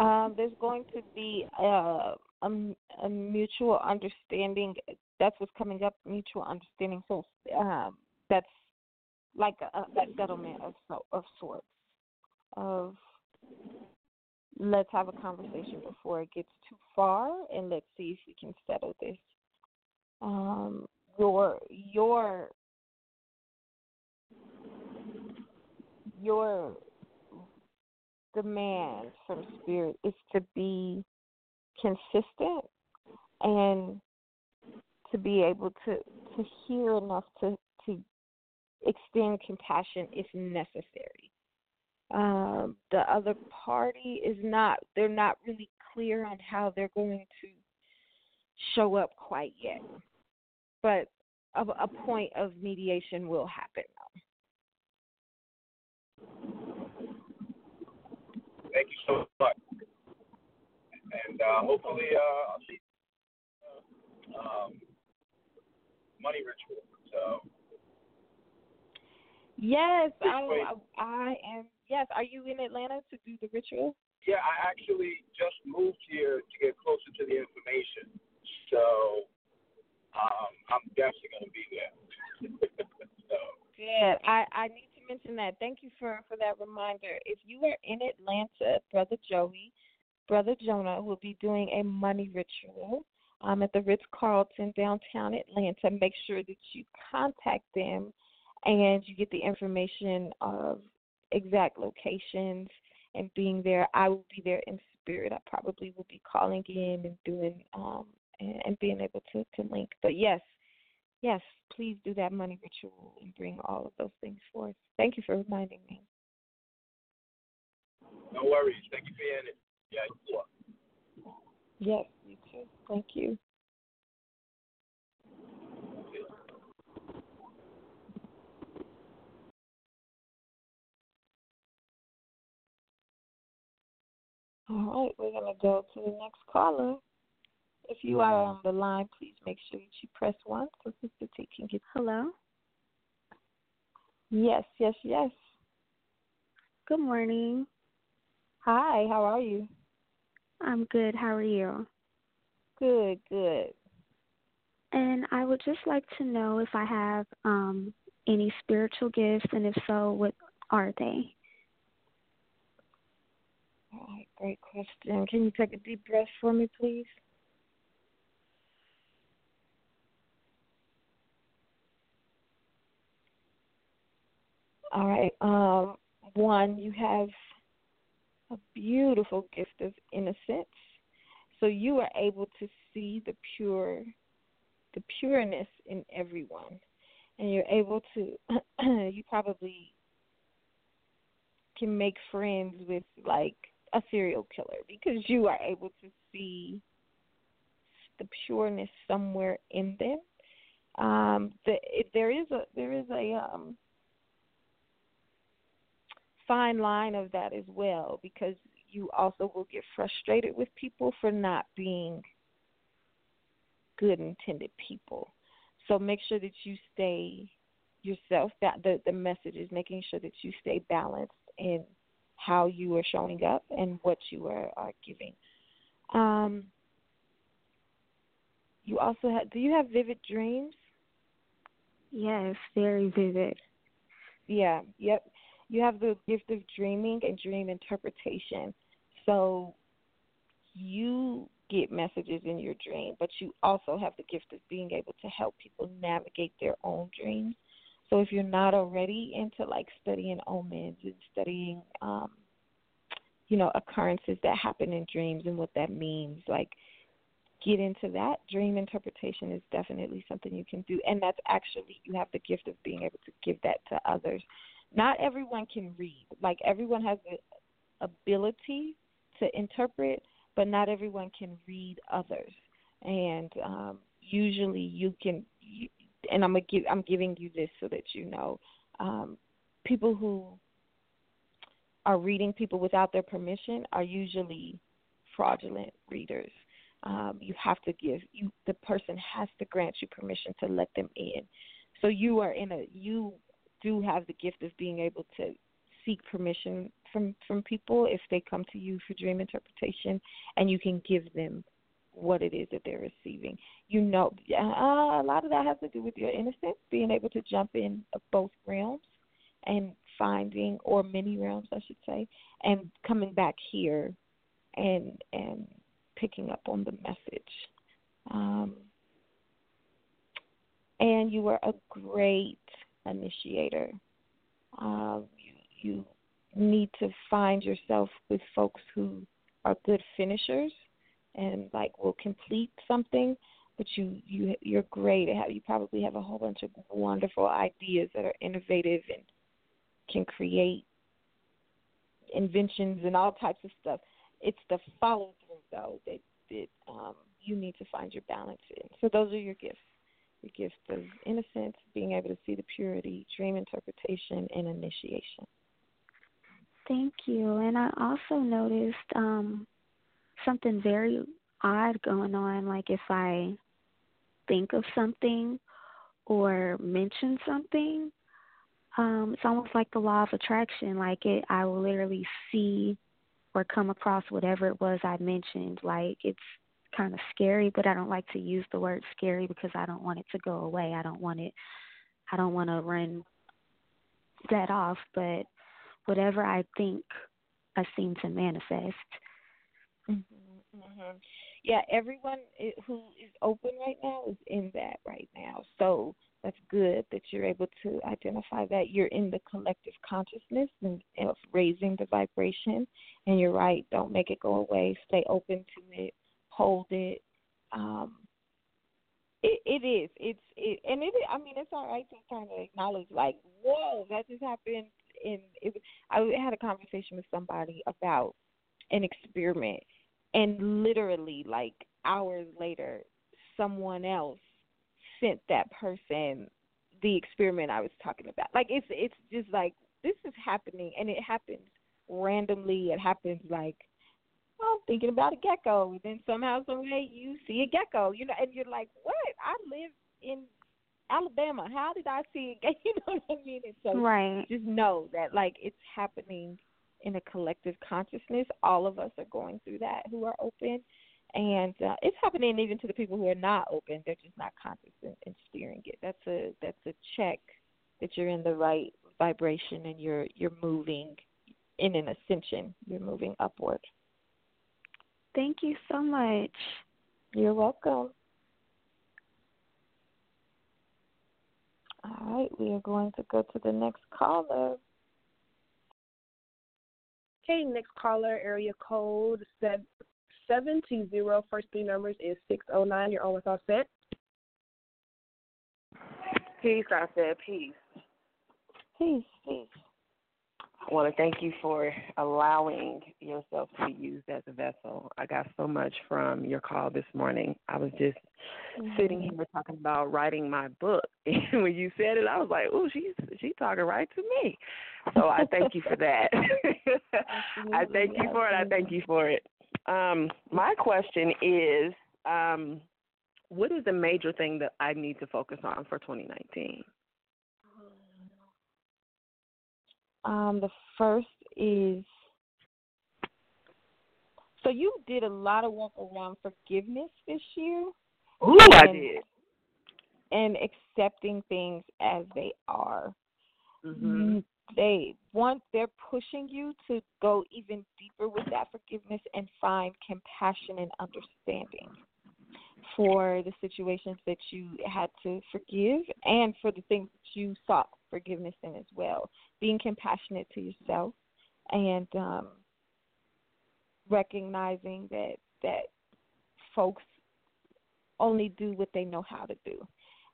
Um, there's going to be a, a, a mutual understanding. That's what's coming up. Mutual understanding. So um, that's like a, a settlement of so, of sorts of let's have a conversation before it gets too far and let's see if we can settle this. Um your your your demand from spirit is to be consistent and to be able to to hear enough to to extend compassion if necessary. Um, the other party is not they're not really clear on how they're going to show up quite yet. But a, a point of mediation will happen. Thank you so much. And uh, hopefully, uh, I'll see uh, um, money ritual. So. Yes, I, I am. Yes, are you in Atlanta to do the ritual? Yeah, I actually just moved here to get closer to the information, so um, I'm definitely going to be there. so. Good. I I need to mention that. Thank you for for that reminder. If you are in Atlanta, brother Joey, brother Jonah will be doing a money ritual um, at the Ritz Carlton downtown Atlanta. Make sure that you contact them and you get the information of exact locations and being there. I will be there in spirit. I probably will be calling in and doing um and, and being able to to link. But yes, yes, please do that money ritual and bring all of those things forth. Thank you for reminding me. No worries. Thank you for being Yeah, you Yes, you too. Thank you. All right, we're going to go to the next caller. If you are on the line, please make sure that you press one so Sister T can get. Hello. Yes, yes, yes. Good morning. Hi, how are you? I'm good. How are you? Good, good. And I would just like to know if I have um any spiritual gifts and if so, what are they? All right, great question. Can you take a deep breath for me, please? All right. Um, one, you have a beautiful gift of innocence. So you are able to see the pure the pureness in everyone. And you're able to you probably can make friends with like a serial killer because you are able to see the pureness somewhere in them. Um, the, there is a there is a um, fine line of that as well because you also will get frustrated with people for not being good intended people. So make sure that you stay yourself. That the the message is making sure that you stay balanced in how you are showing up and what you are, are giving. Um, you also have. Do you have vivid dreams? Yes, very vivid. Yeah. Yep you have the gift of dreaming and dream interpretation. So you get messages in your dream, but you also have the gift of being able to help people navigate their own dreams. So if you're not already into like studying omens and studying um you know occurrences that happen in dreams and what that means, like get into that. Dream interpretation is definitely something you can do and that's actually you have the gift of being able to give that to others not everyone can read. Like everyone has the ability to interpret, but not everyone can read others. And um, usually, you can. And I'm give, I'm giving you this so that you know, um, people who are reading people without their permission are usually fraudulent readers. Um, you have to give you the person has to grant you permission to let them in. So you are in a you do have the gift of being able to seek permission from from people if they come to you for dream interpretation, and you can give them what it is that they're receiving. You know, uh, a lot of that has to do with your innocence, being able to jump in both realms and finding, or many realms, I should say, and coming back here and and picking up on the message. Um, and you are a great initiator. Um, you, you need to find yourself with folks who are good finishers and like will complete something but you you you're great. You probably have a whole bunch of wonderful ideas that are innovative and can create inventions and all types of stuff. It's the follow through though that that um you need to find your balance in. So those are your gifts. Your gift of innocence being able to see the purity dream interpretation and initiation. Thank you. And I also noticed um something very odd going on like if I think of something or mention something um it's almost like the law of attraction like it I will literally see or come across whatever it was I mentioned like it's kind of scary but I don't like to use the word scary because I don't want it to go away I don't want it I don't want to run that off but whatever I think, I seem to manifest. Mm-hmm, mm-hmm. Yeah, everyone who is open right now is in that right now. So that's good that you're able to identify that you're in the collective consciousness and of raising the vibration. And you're right, don't make it go away. Stay open to it, hold it. Um, it, it is. It's it, and it. I mean, it's all right to kind of acknowledge, like, whoa, that just happened in it, I had a conversation with somebody about an experiment, and literally like hours later, someone else sent that person the experiment I was talking about. Like it's it's just like this is happening, and it happens randomly. It happens like I'm thinking about a gecko, and then somehow, some way, you see a gecko, you know, and you're like, what? I live in Alabama. How did I see it? You know what I mean? And so right. just know that like it's happening in a collective consciousness. All of us are going through that who are open, and uh, it's happening even to the people who are not open. They're just not conscious in, in steering it. That's a that's a check that you're in the right vibration and you're you're moving in an ascension. You're moving upward. Thank you so much. You're welcome. All right, we are going to go to the next caller. Okay, next caller, area code seven two zero. First three numbers is six oh nine. You're on with Auset. Peace, I said peace. Peace, peace. I want to thank you for allowing yourself to be used as a vessel. I got so much from your call this morning. I was just mm-hmm. sitting here talking about writing my book, and when you said it, I was like, "Oh, she's she's talking right to me." So I thank you for that. I thank you for it. I thank you for it. Um, my question is, um, what is the major thing that I need to focus on for 2019? Um, the first is so you did a lot of work around forgiveness this year. Ooh, and, I did. And accepting things as they are. Mm-hmm. They want they're pushing you to go even deeper with that forgiveness and find compassion and understanding for the situations that you had to forgive and for the things that you sought forgiveness in as well. Being compassionate to yourself and um, recognizing that that folks only do what they know how to do,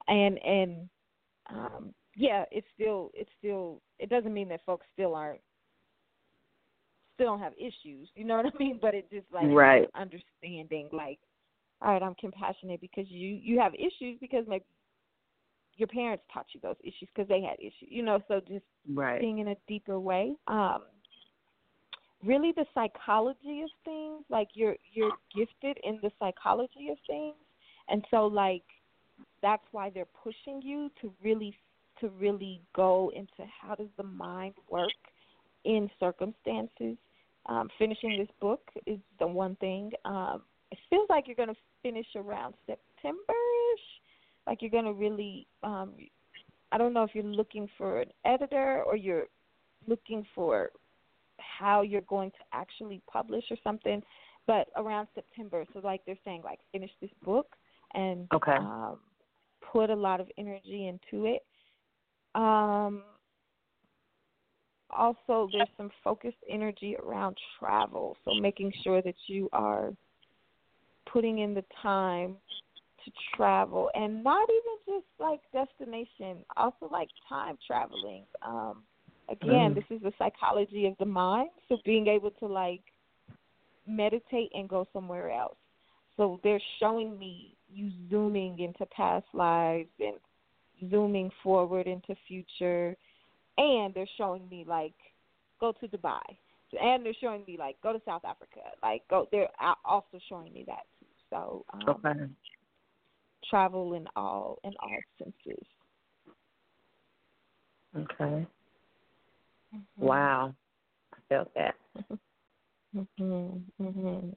and and um, yeah, it's still it's still it doesn't mean that folks still aren't still don't have issues. You know what I mean? But it just like right. understanding like all right, I'm compassionate because you you have issues because maybe your parents taught you those issues because they had issues, you know. So just right. being in a deeper way. Um, really, the psychology of things, like you're you're gifted in the psychology of things, and so like that's why they're pushing you to really to really go into how does the mind work in circumstances. Um, finishing this book is the one thing. Um, it feels like you're going to finish around September-ish. Like you're going to really, um, I don't know if you're looking for an editor or you're looking for how you're going to actually publish or something, but around September. So like they're saying, like finish this book and okay. um, put a lot of energy into it. Um, also, there's some focused energy around travel, so making sure that you are putting in the time to travel and not even just like destination, also like time traveling. Um again, mm. this is the psychology of the mind, so being able to like meditate and go somewhere else. So they're showing me you zooming into past lives and zooming forward into future and they're showing me like go to Dubai and they're showing me like go to South Africa. Like go they're also showing me that. Too so um, okay. travel in all in all senses. Okay. Mm-hmm. wow. I felt that. Mhm mhm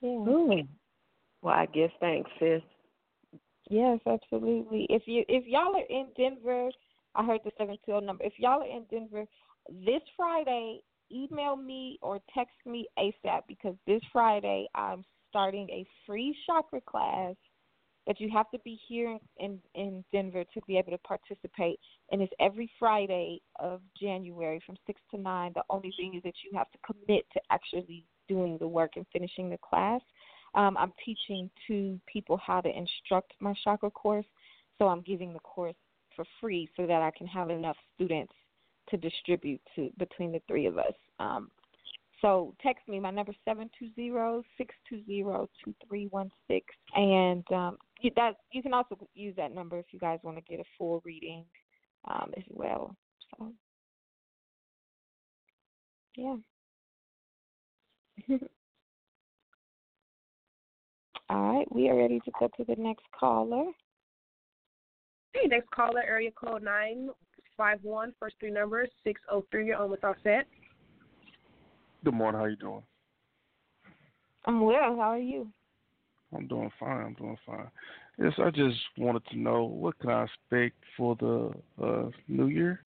yeah. Ooh. well I guess thanks sis. Yes, absolutely. If you if y'all are in Denver, I heard the seven two zero number. If y'all are in Denver this Friday, email me or text me ASAP because this Friday I'm starting a free chakra class but you have to be here in in Denver to be able to participate. And it's every Friday of January from 6 to 9 the only thing is that you have to commit to actually doing the work and finishing the class. Um, I'm teaching two people how to instruct my chakra course, so I'm giving the course for free so that I can have enough students to distribute to between the three of us. Um, so text me. My number seven two zero six two zero two three one six, and um, you, that you can also use that number if you guys want to get a full reading um, as well. So yeah. All right, we are ready to go to the next caller. Hey, next caller, area code nine five one, first three numbers six oh three. You're on with Auset. Good morning. How you doing? I'm well. How are you? I'm doing fine. I'm doing fine. Yes, I just wanted to know what can I expect for the uh, new year.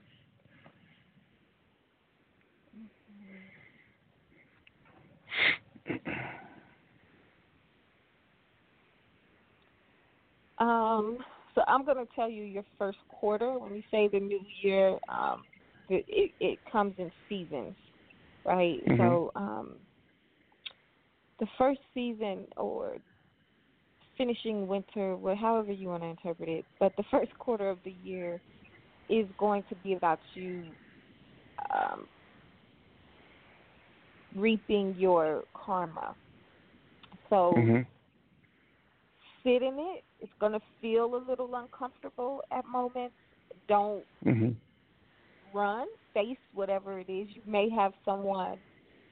Um, so I'm going to tell you your first quarter. When we say the new year, um, it, it, it comes in seasons, right? Mm-hmm. So um, the first season or finishing winter, however you want to interpret it, but the first quarter of the year is going to be about you um, reaping your karma. So mm-hmm. Sit in it it's going to feel a little uncomfortable at moments. Don't mm-hmm. run. Face whatever it is. You may have someone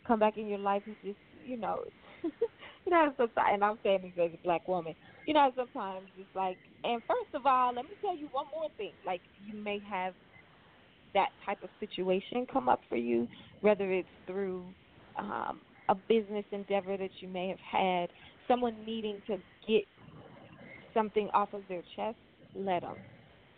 come back in your life who just, you know, you know, sometimes, and I'm saying this as a black woman, you know, sometimes it's like, and first of all, let me tell you one more thing. Like, you may have that type of situation come up for you, whether it's through um, a business endeavor that you may have had, someone needing to get something off of their chest, let them.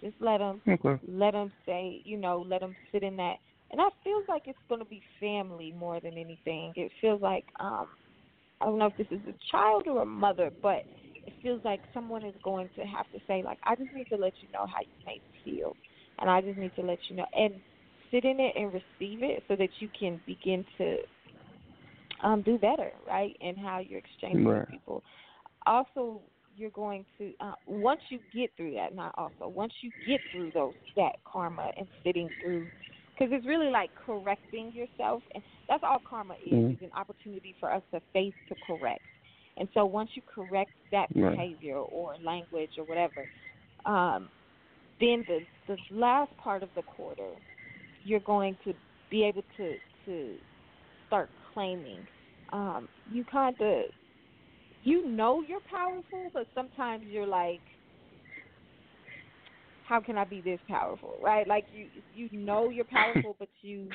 Just let them. Okay. Let them say, you know, let them sit in that. And that feels like it's going to be family more than anything. It feels like um I don't know if this is a child or a mother, but it feels like someone is going to have to say like I just need to let you know how you me feel. And I just need to let you know and sit in it and receive it so that you can begin to um do better, right? And how you're exchanging right. with people. Also you're going to uh, once you get through that, not also once you get through those that karma and sitting through, because it's really like correcting yourself, and that's all karma is mm-hmm. is an opportunity for us to face to correct. And so once you correct that behavior right. or language or whatever, um, then the the last part of the quarter, you're going to be able to to start claiming. Um, you kind of you know you're powerful, but sometimes you're like, how can I be this powerful, right? Like you you know you're powerful, but you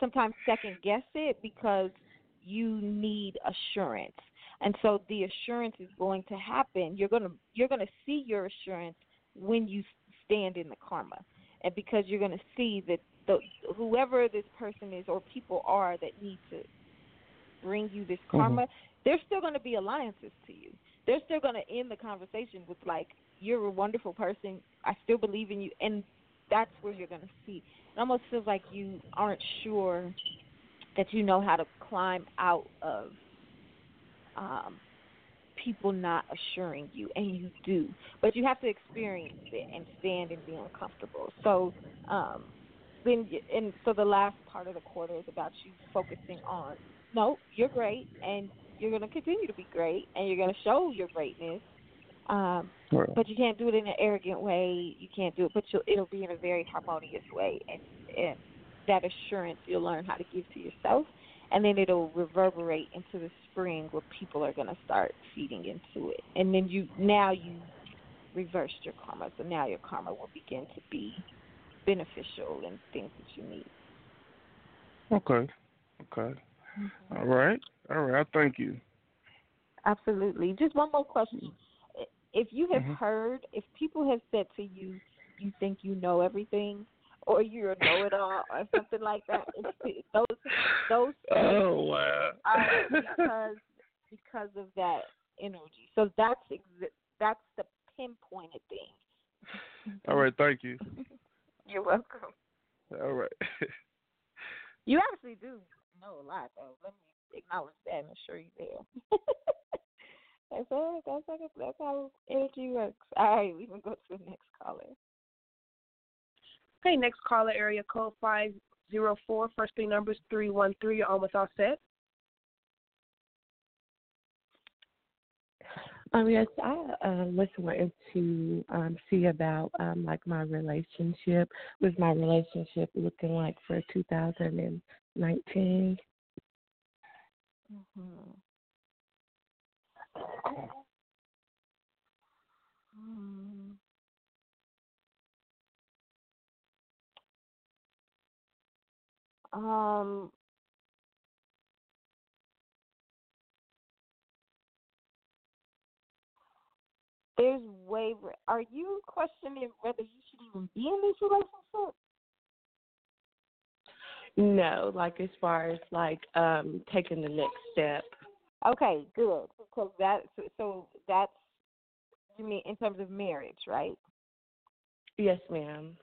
sometimes second guess it because you need assurance. And so the assurance is going to happen. You're gonna you're gonna see your assurance when you stand in the karma, and because you're gonna see that the whoever this person is or people are that need to bring you this karma, mm-hmm there's still going to be alliances to you. They're still going to end the conversation with like, "You're a wonderful person. I still believe in you," and that's where you're going to see. It almost feels like you aren't sure that you know how to climb out of um, people not assuring you, and you do. But you have to experience it and stand and be uncomfortable. So, um, then and so the last part of the quarter is about you focusing on no, you're great, and you're going to continue to be great, and you're going to show your greatness. Um, right. But you can't do it in an arrogant way. You can't do it, but you'll, it'll be in a very harmonious way, and, and that assurance you'll learn how to give to yourself, and then it'll reverberate into the spring where people are going to start feeding into it, and then you now you reversed your karma, so now your karma will begin to be beneficial and things that you need. Okay. Okay. Mm-hmm. All right. All right. Thank you. Absolutely. Just one more question. If you have mm-hmm. heard, if people have said to you, you think you know everything, or you're a know-it-all, or something like that, those those oh wow are because because of that energy. So that's ex- that's the pinpointed thing. All right. Thank you. You're welcome. All right. you actually do know a lot, though. Let me acknowledge that and assure you there. that's all. That's like that's how energy works. All right, we can go to the next caller. Okay, next caller, area code five zero four. First three numbers three one three. You're almost all set. Um, yes, I uh, was wanting to um, see about um, like my relationship. Was my relationship looking like for 2019? Mm-hmm. Um, there's waver. Are you questioning whether you should even be in this relationship? No, like as far as like um taking the next step. Okay, good. Because that so that's you mean in terms of marriage, right? Yes, ma'am.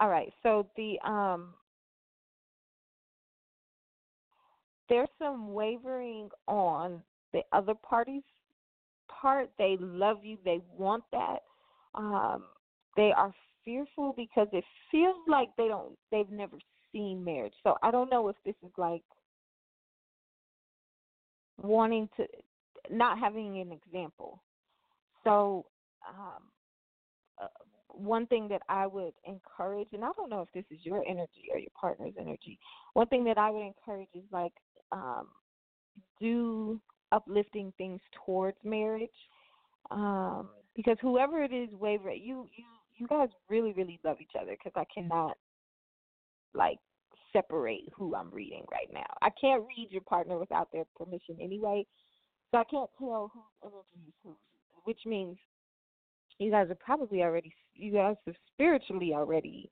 All right. So the um there's some wavering on the other party's part. They love you. They want that. Um, they are fearful because it feels like they don't. They've never marriage. So I don't know if this is like wanting to, not having an example. So um, uh, one thing that I would encourage, and I don't know if this is your energy or your partner's energy. One thing that I would encourage is like um, do uplifting things towards marriage um, because whoever it is wavering you you you guys really really love each other because i cannot like separate who i'm reading right now. I can't read your partner without their permission anyway so i can't tell whose energy whose which means you guys are probably already you guys have spiritually already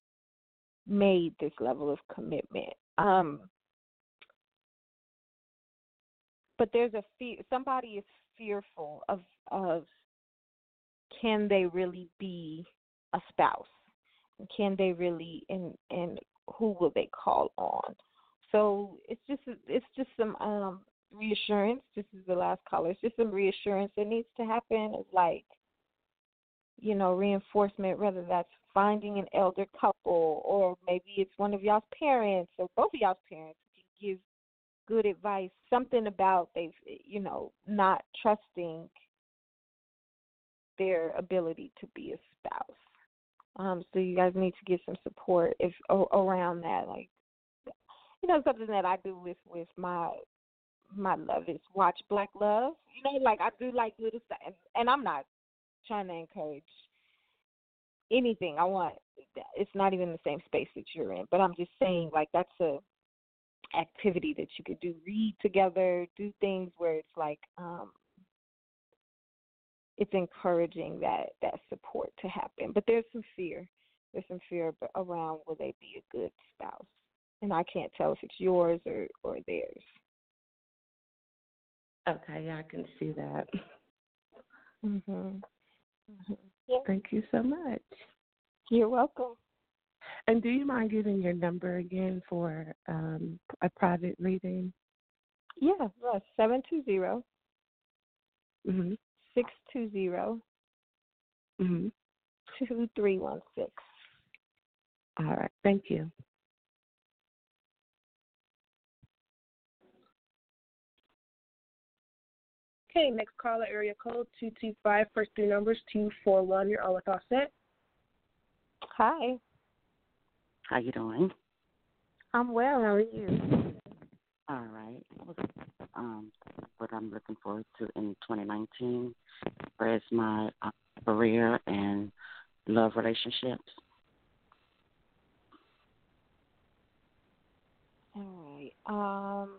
made this level of commitment. Um but there's a fear somebody is fearful of of can they really be a spouse? Can they really and and who will they call on? So it's just it's just some um reassurance. This is the last caller. It's just some reassurance that needs to happen of like you know reinforcement whether that's finding an elder couple or maybe it's one of y'all's parents or both of y'all's parents can give good advice, something about they, you know, not trusting their ability to be a spouse. Um, so you guys need to get some support if around that. Like, you know, something that I do with with my my love is watch Black Love. You know, like I do like little stuff, and, and I'm not trying to encourage anything. I want it's not even the same space that you're in, but I'm just saying like that's a activity that you could do read together do things where it's like um it's encouraging that that support to happen but there's some fear there's some fear around will they be a good spouse? And i can't tell if it's yours or or theirs. Okay yeah i can see that. Mhm mm-hmm. thank you so much. You're welcome. And do you mind giving your number again for um, a private reading? Yeah, seven two zero Mhm. Six two zero. Mhm. Two three one six. All right. Thank you. Okay, next caller, area code 225, first three numbers 241. You're on with Auset. Hi. How you doing? I'm well. How are you? All right. Um, what I'm looking forward to in 2019 is my uh, career and love relationships. All right. Um.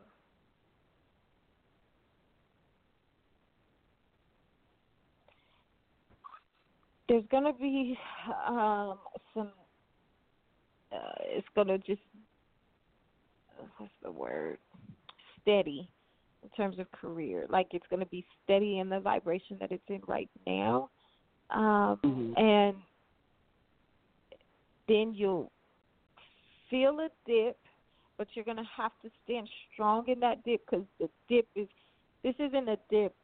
There's gonna be um some. Uh, it's gonna just what's the word? Steady in terms of career. Like it's gonna be steady in the vibration that it's in right now. Um, Mhm. and then you'll feel a dip, but you're gonna have to stand strong in that dip because the dip is. This isn't a dip.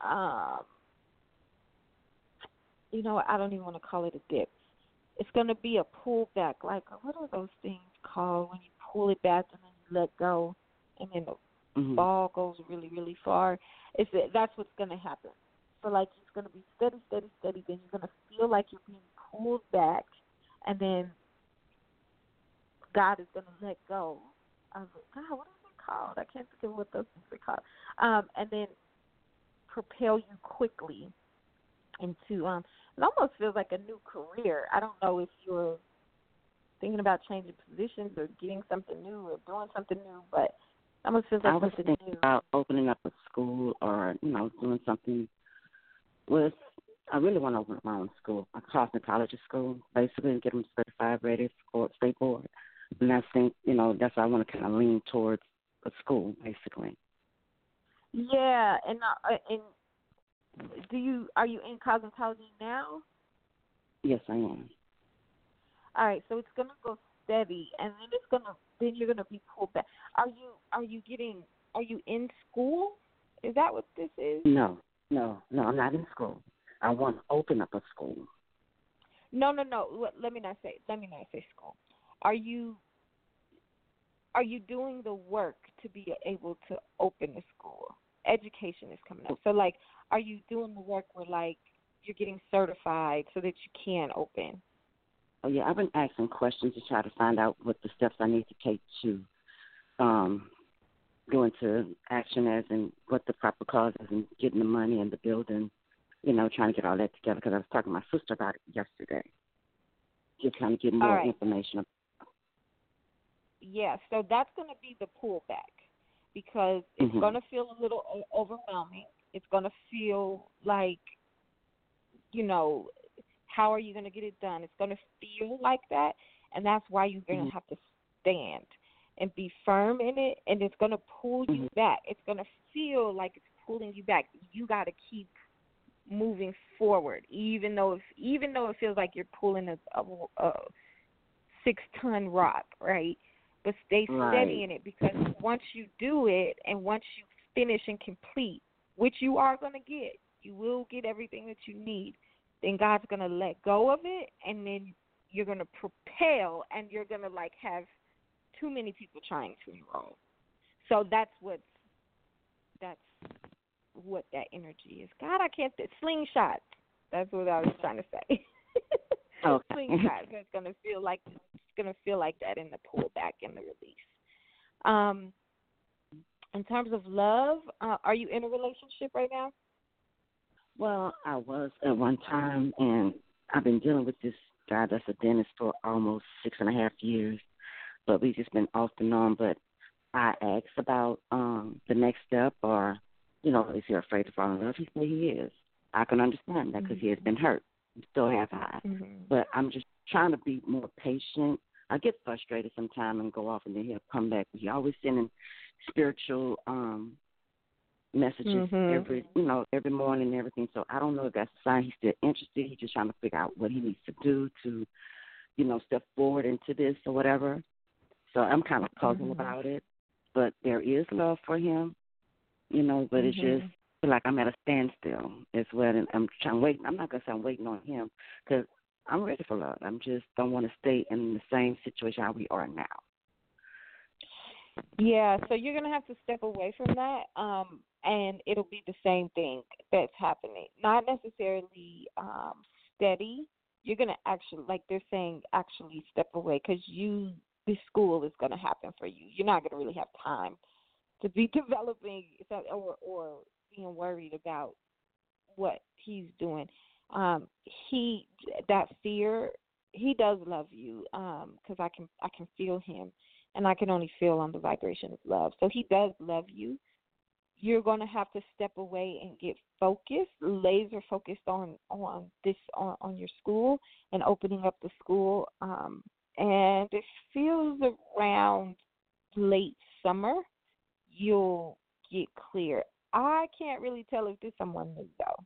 Um, you know, I don't even want to call it a dip. It's gonna be a pullback. Like what are those things called when you pull it back and then you let go, and then the Mhm. ball goes really, really far. It's that's what's gonna happen. So like it's gonna be steady, steady, steady. Then you're gonna feel like you're being pulled back, and then God is gonna let go of it. God, what is it called? I can't think of what those things are called. Um, and then propel you quickly into um. It almost feels like a new career. I don't know if you're thinking about changing positions or getting something new or doing something new, but almost feels like I was thinking new. about opening up a school or, you know, doing something with. I really want to open up my own school, a cosmetology school, basically, and get them certified, ready for state board. And I think, you know, that's why I want to kind of lean towards a school, basically. Yeah, and uh, and do you are you in cosmetology now? Yes, I am. All right, so it's gonna go steady, and then it's gonna then you're gonna be pulled back. Are you are you getting are you in school? Is that what this is? No, no, no, I'm not in school. I want to open up a school. No, no, no. Let, let me not say. Let me not say school. Are you are you doing the work to be able to open the school? Education is coming up. So like, are you doing the work where like you're getting certified so that you can open? Oh yeah, I've been asking questions to try to find out what the steps I need to take to um go into action as and what the proper causes and getting the money and the building, you know, trying to get all that together because I was talking to my sister about it yesterday. Just trying to get more right. information. Yeah, so that's going to be the pullback because it's Mhm. going to feel a little overwhelming. It's going to feel like, you know, how are you going to get it done? It's going to feel like that, and that's why you're going to Mhm. have to stand and be firm in it, and it's going to pull you Mhm. back. It's going to feel like it's pulling you back. You got to keep moving forward, even though if, even though it feels like you're pulling a, a, a six ton rock, right? But stay steady Right. in it because once you do it and once you finish and complete, which you are going to get, you will get everything that you need. Then God's going to let go of it, and then you're going to propel, and you're going to like have too many people trying to enroll. So that's what that's what that energy is. God, I can't th- slingshot. That's what I was trying to say. Okay. slingshot. It's gonna feel like it's gonna feel like that in the pullback and the release. Um, in terms of love, uh, are you in a relationship right now? Well, I was at one time, and I've been dealing with this guy that's a dentist for almost six and a half years, but we've just been off and on. But I asked about um the next step, or you know, is he afraid to fall in love? He said he is. I can understand that because he has been hurt. Still have I. Mm-hmm. But I'm just trying to be more patient. I get frustrated sometimes and go off, and then he'll come back. He always sending spiritual um messages Mhm. every you know every morning and everything. So I don't know if that's a sign he's still interested. He's just trying to figure out what he needs to do to you know step forward into this or whatever. So I'm kind of puzzled Mhm. about it, but there is love for him, you know. But it's Mhm. just like I'm at a standstill as well, and I'm trying wait. I'm not gonna say I'm waiting on him because I'm ready for love. I'm just don't want to stay in the same situation how we are now. Yeah, so you're gonna have to step away from that, um, and it'll be the same thing that's happening. Not necessarily um, steady. You're gonna actually, like they're saying, actually step away because you, this school is gonna happen for you. You're not gonna really have time to be developing or or being worried about what he's doing. Um, he that fear, he does love you because um, I can I can feel him and I can only feel on the vibration of love. So he does love you. You're going to have to step away and get focused, laser focused on on this on, on your school and opening up the school. Um, and it feels around late summer, you'll get clear. I can't really tell if this someone new though,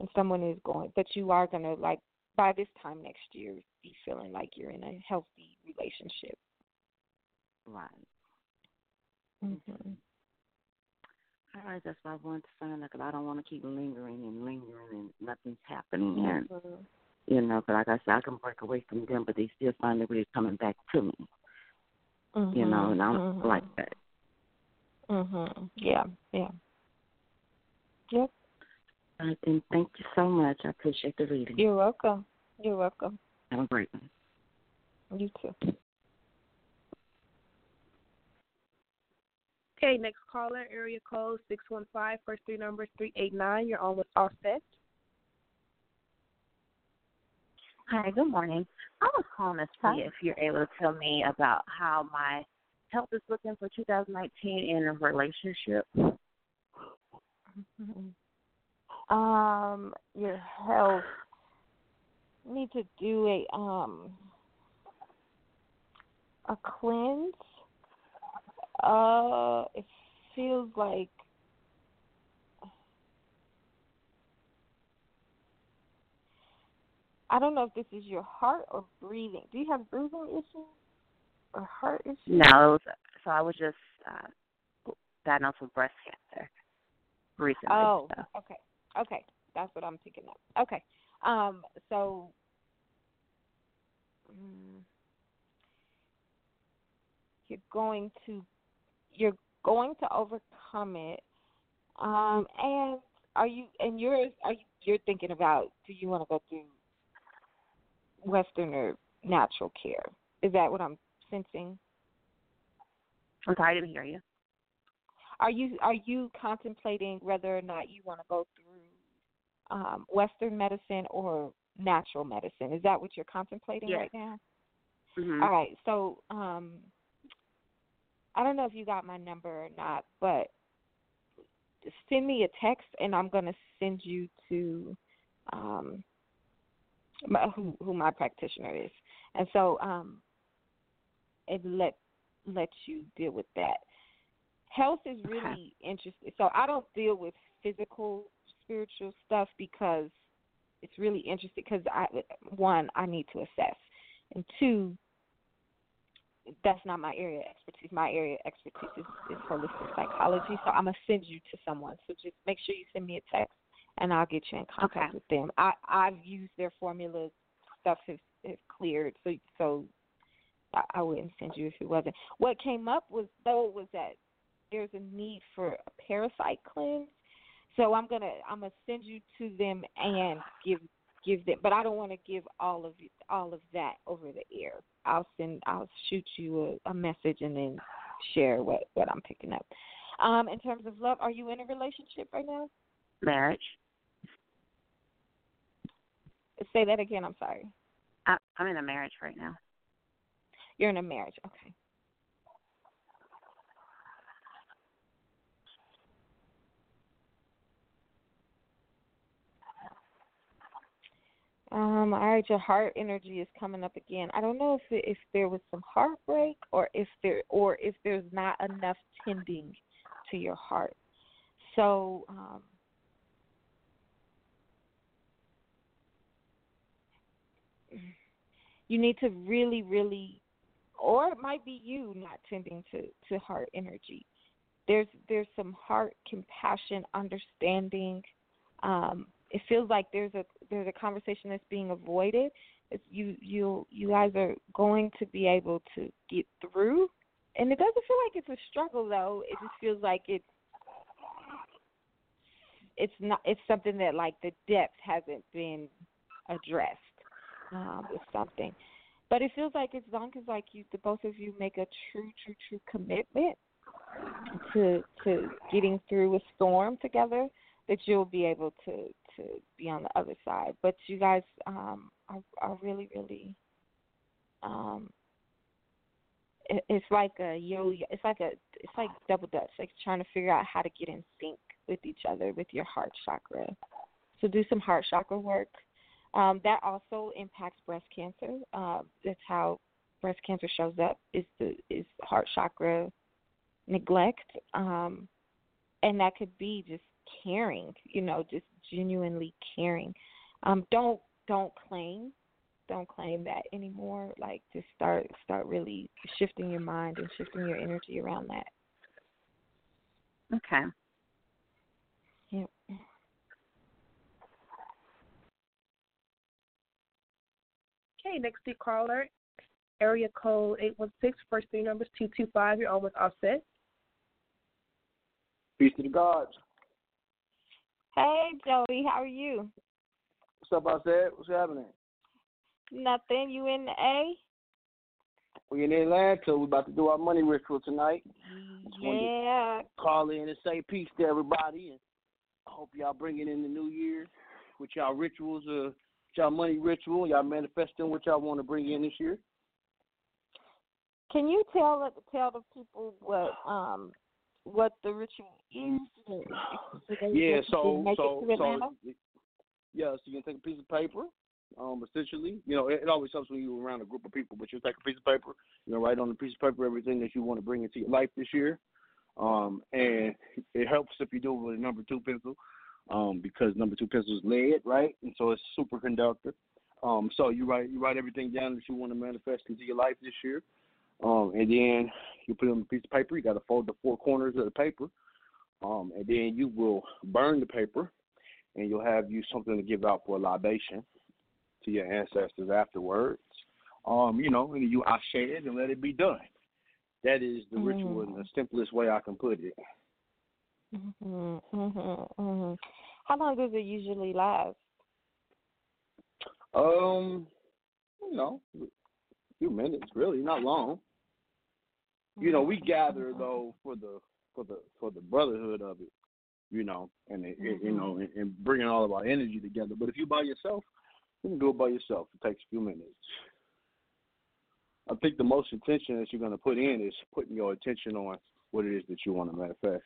and someone is going, but you are gonna like by this time next year be feeling like you're in a healthy relationship. Right. Mhm. All right, that's what I wanted to find out because I don't want to keep lingering and lingering and nothing's happening. And Mhm. you know, but like I said, I can break away from them, but they still find their way coming back to me. Mhm. You know, and I don't Mhm. like that. Mhm. Yeah. Yeah. Yep. All right, then thank you so much. I appreciate the reading. You're welcome. You're welcome. Have a great one. You too. Okay, next caller, area code six one five, first three numbers three eight nine. You're on with Auset. Hi, good morning. I was calling to see if you're able to tell me about how my health is looking for 2019 in a relationship. Um, your health. You need to do a um a cleanse. Uh, it feels like I don't know if this is your heart or breathing. Do you have breathing issues or heart issues? No, was, so I was just uh, diagnosed with breast cancer recently. Oh, so. okay, okay, that's what I'm picking up. Okay, um, so mm, you're going to you're going to overcome it. Um, and are you and you're are you you're thinking about do you want to go through Western or natural care? Is that what I'm sensing? I'm sorry, I didn't hear you. Are you are you contemplating whether or not you want to go through um, Western medicine or natural medicine? Is that what you're contemplating Yes. right now? Mhm. All right. So um, I don't know if you got my number or not, but send me a text and I'm going to send you to um, my, who who my practitioner is, and so um, it let let you deal with that. Health is really interesting. So I don't deal with physical spiritual stuff because it's really interesting because I one I need to assess, and two that's not my area of expertise. My area of expertise is, is holistic psychology. So I'm gonna send you to someone. So just make sure you send me a text, and I'll get you in contact with them. I I've used their formulas. Stuff has, has cleared. So so I, I wouldn't send you if it wasn't. What came up was though was that there's a need for a parasite cleanse. So I'm gonna I'm gonna send you to them and give give them, but I don't want to give all of all of that over the air. I'll send I'll shoot you a, a message and then share what what I'm picking up. Um, in terms of love, are you in a relationship right now? Marriage. Say that again. I'm sorry. I, I'm in a marriage right now. You're in a marriage. Okay. Um, all right, your heart energy is coming up again. I don't know if it, if there was some heartbreak or if there or if there's not enough tending to your heart. So, um, you need to really, really, or it might be you not tending to to heart energy. there's there's some heart, compassion, understanding. Um, it feels like there's a there's a conversation that's being avoided. It's you you you guys are going to be able to get through, and it doesn't feel like it's a struggle though. It just feels like it's it's not it's something that like the depth hasn't been addressed um, with something. But it feels like as long as like you, the both of you make a true, true, true commitment to to getting through a storm together, that you'll be able to to be on the other side. But you guys um, are are really, really. Um, it, it's like a yo, it's like a, it's like double dutch, like trying to figure out how to get in sync with each other with your heart chakra. So do some heart chakra work um, that also impacts breast cancer. Uh, that's how breast cancer shows up is the is heart chakra neglect, um, and that could be just caring. You know, just genuinely caring. Um, don't don't claim don't claim that anymore. Like just start start really shifting your mind and shifting your energy around that. Okay. Yep. Okay, next to caller, area code 816, first three numbers 225. You're almost Auset. Peace to the gods. Hey, Joey, how are you? What's up, Auset? What's happening? Nothing. You in the A? We in Atlanta. We about to do our money ritual tonight. Yeah. Call in and say peace to everybody, and I hope y'all bring it in the new year with y'all rituals, uh, y'all money ritual, y'all manifesting what y'all want to bring in this year. Can you tell tell the people what um what the ritual is? yeah, so so so so yeah, so you can take a piece of paper. Um, essentially, you know, it, it always helps when you're around a group of people. But you take a piece of paper, you know, write on the piece of paper everything that you want to bring into your life this year. Um, and it helps if you do it with a number two pencil um, because number two pencil is lead, right? And so it's superconductor. Um, so you write you write everything down that you want to manifest into your life this year, um, and then you put it on a piece of paper. You got to fold the four corners of the paper, um, and then you will burn the paper, and you'll have you something to give out for a libation to your ancestors afterwards. Um, you know, and you ashe it and let it be done. That is the mm. ritual in the simplest way I can put it. Mhm, mhm, mhm. How long does it usually last? Um, you know, a few minutes, really, not long. You know, we Mm-hmm. gather though for the for the for the brotherhood of it, you know, and it, it, you know, and, and bringing all of our energy together. But if you by yourself, you can do it by yourself. It takes a few minutes. I think the most attention that you're going to put in is putting your attention on what it is that you want to manifest.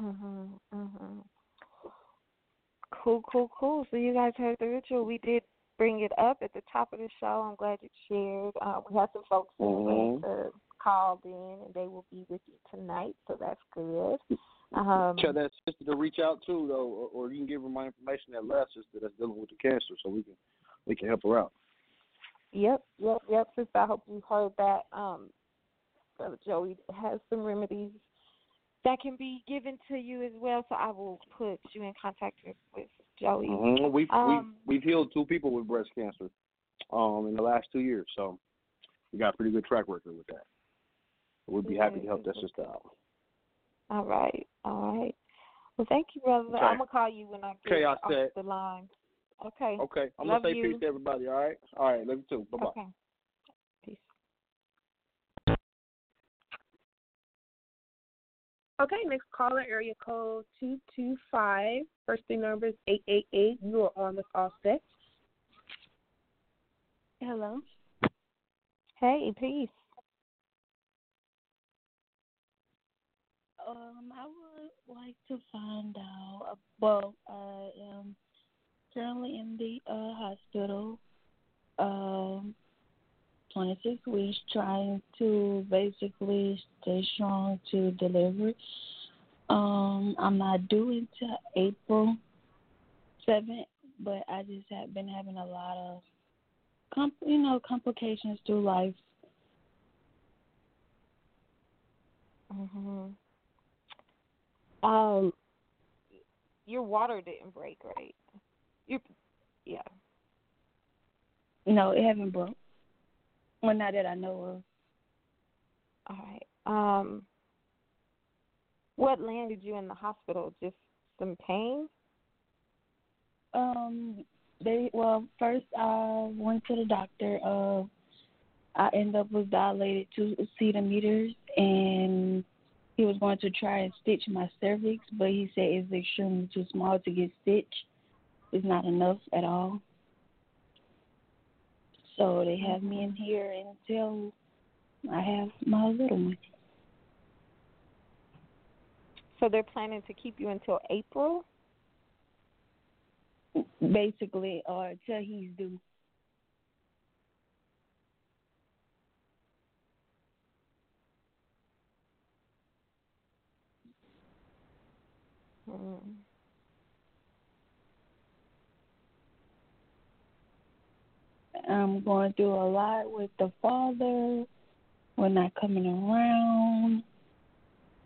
Mhm, mhm. Cool, cool, cool. So you guys heard the ritual. We did bring it up at the top of the show. I'm glad you shared. Uh, we had some folks who Mhm. uh, called in, and they will be with you tonight. So that's good. Um, Tell that sister to reach out too, though, or, or you can give her my information That last sister that's dealing with the cancer, so we can we can help her out. Yep, yep, yep. Sister, I hope you heard that. Um, Brother Joey has some remedies that can be given to you as well. So I will put you in contact with, with Joey. Mhm. We've Um, we've we've healed two people with breast cancer, um, in the last two years, so we got a pretty good track record with that. We'd be happy to help that sister out. All right, all right. Well, thank you, brother. Okay. I'm gonna call you when I get Okay, I off said. the line. Okay. Okay, I'm Love gonna say you. peace to everybody. All right, all right, love you too. Bye bye. Okay. Peace. Okay, next caller, area code 225. First three numbers 888. You are on with Auset. Hello. Hey, peace. Um, I would like to find out. Well, I am currently in the uh, hospital. Um, 26 weeks, trying to basically stay strong to deliver. Um, I'm not due until April 7th, but I just have been having a lot of, com- you know, complications through life. Mhm. Um, your water didn't break, right? You, yeah. No, it haven't broke. Well, not that I know of. All right. Um, what landed you in the hospital? Just some pain? Um, they well, first I went to the doctor. Uh, I ended up with dilated two centimeters, and going to try and stitch my cervix, but he said it's extremely too small to get stitched. It's not enough at all. So they have me in here until I have my little one. So they're planning to keep you until April? Basically, uh, or until he's due. Hmm. I'm going through a lot with the father. We're not coming around,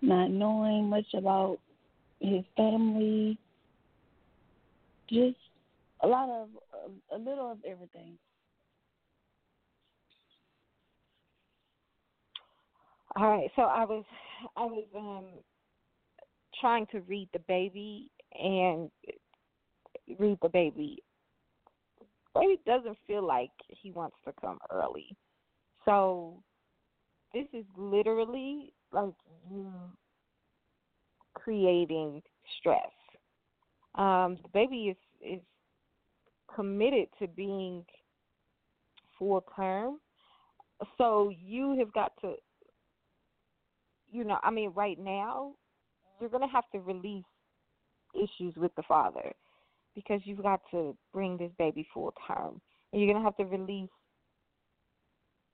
not knowing much about his family. Just a lot of, a little of everything. All right, so I was I was um trying to read the baby and read the baby. Baby doesn't feel like he wants to come early. So this is literally like you creating stress. Um, the baby is is committed to being full term. So you have got to you know, I mean right now you're going to have to release issues with the father because you've got to bring this baby full term. And you're going to have to release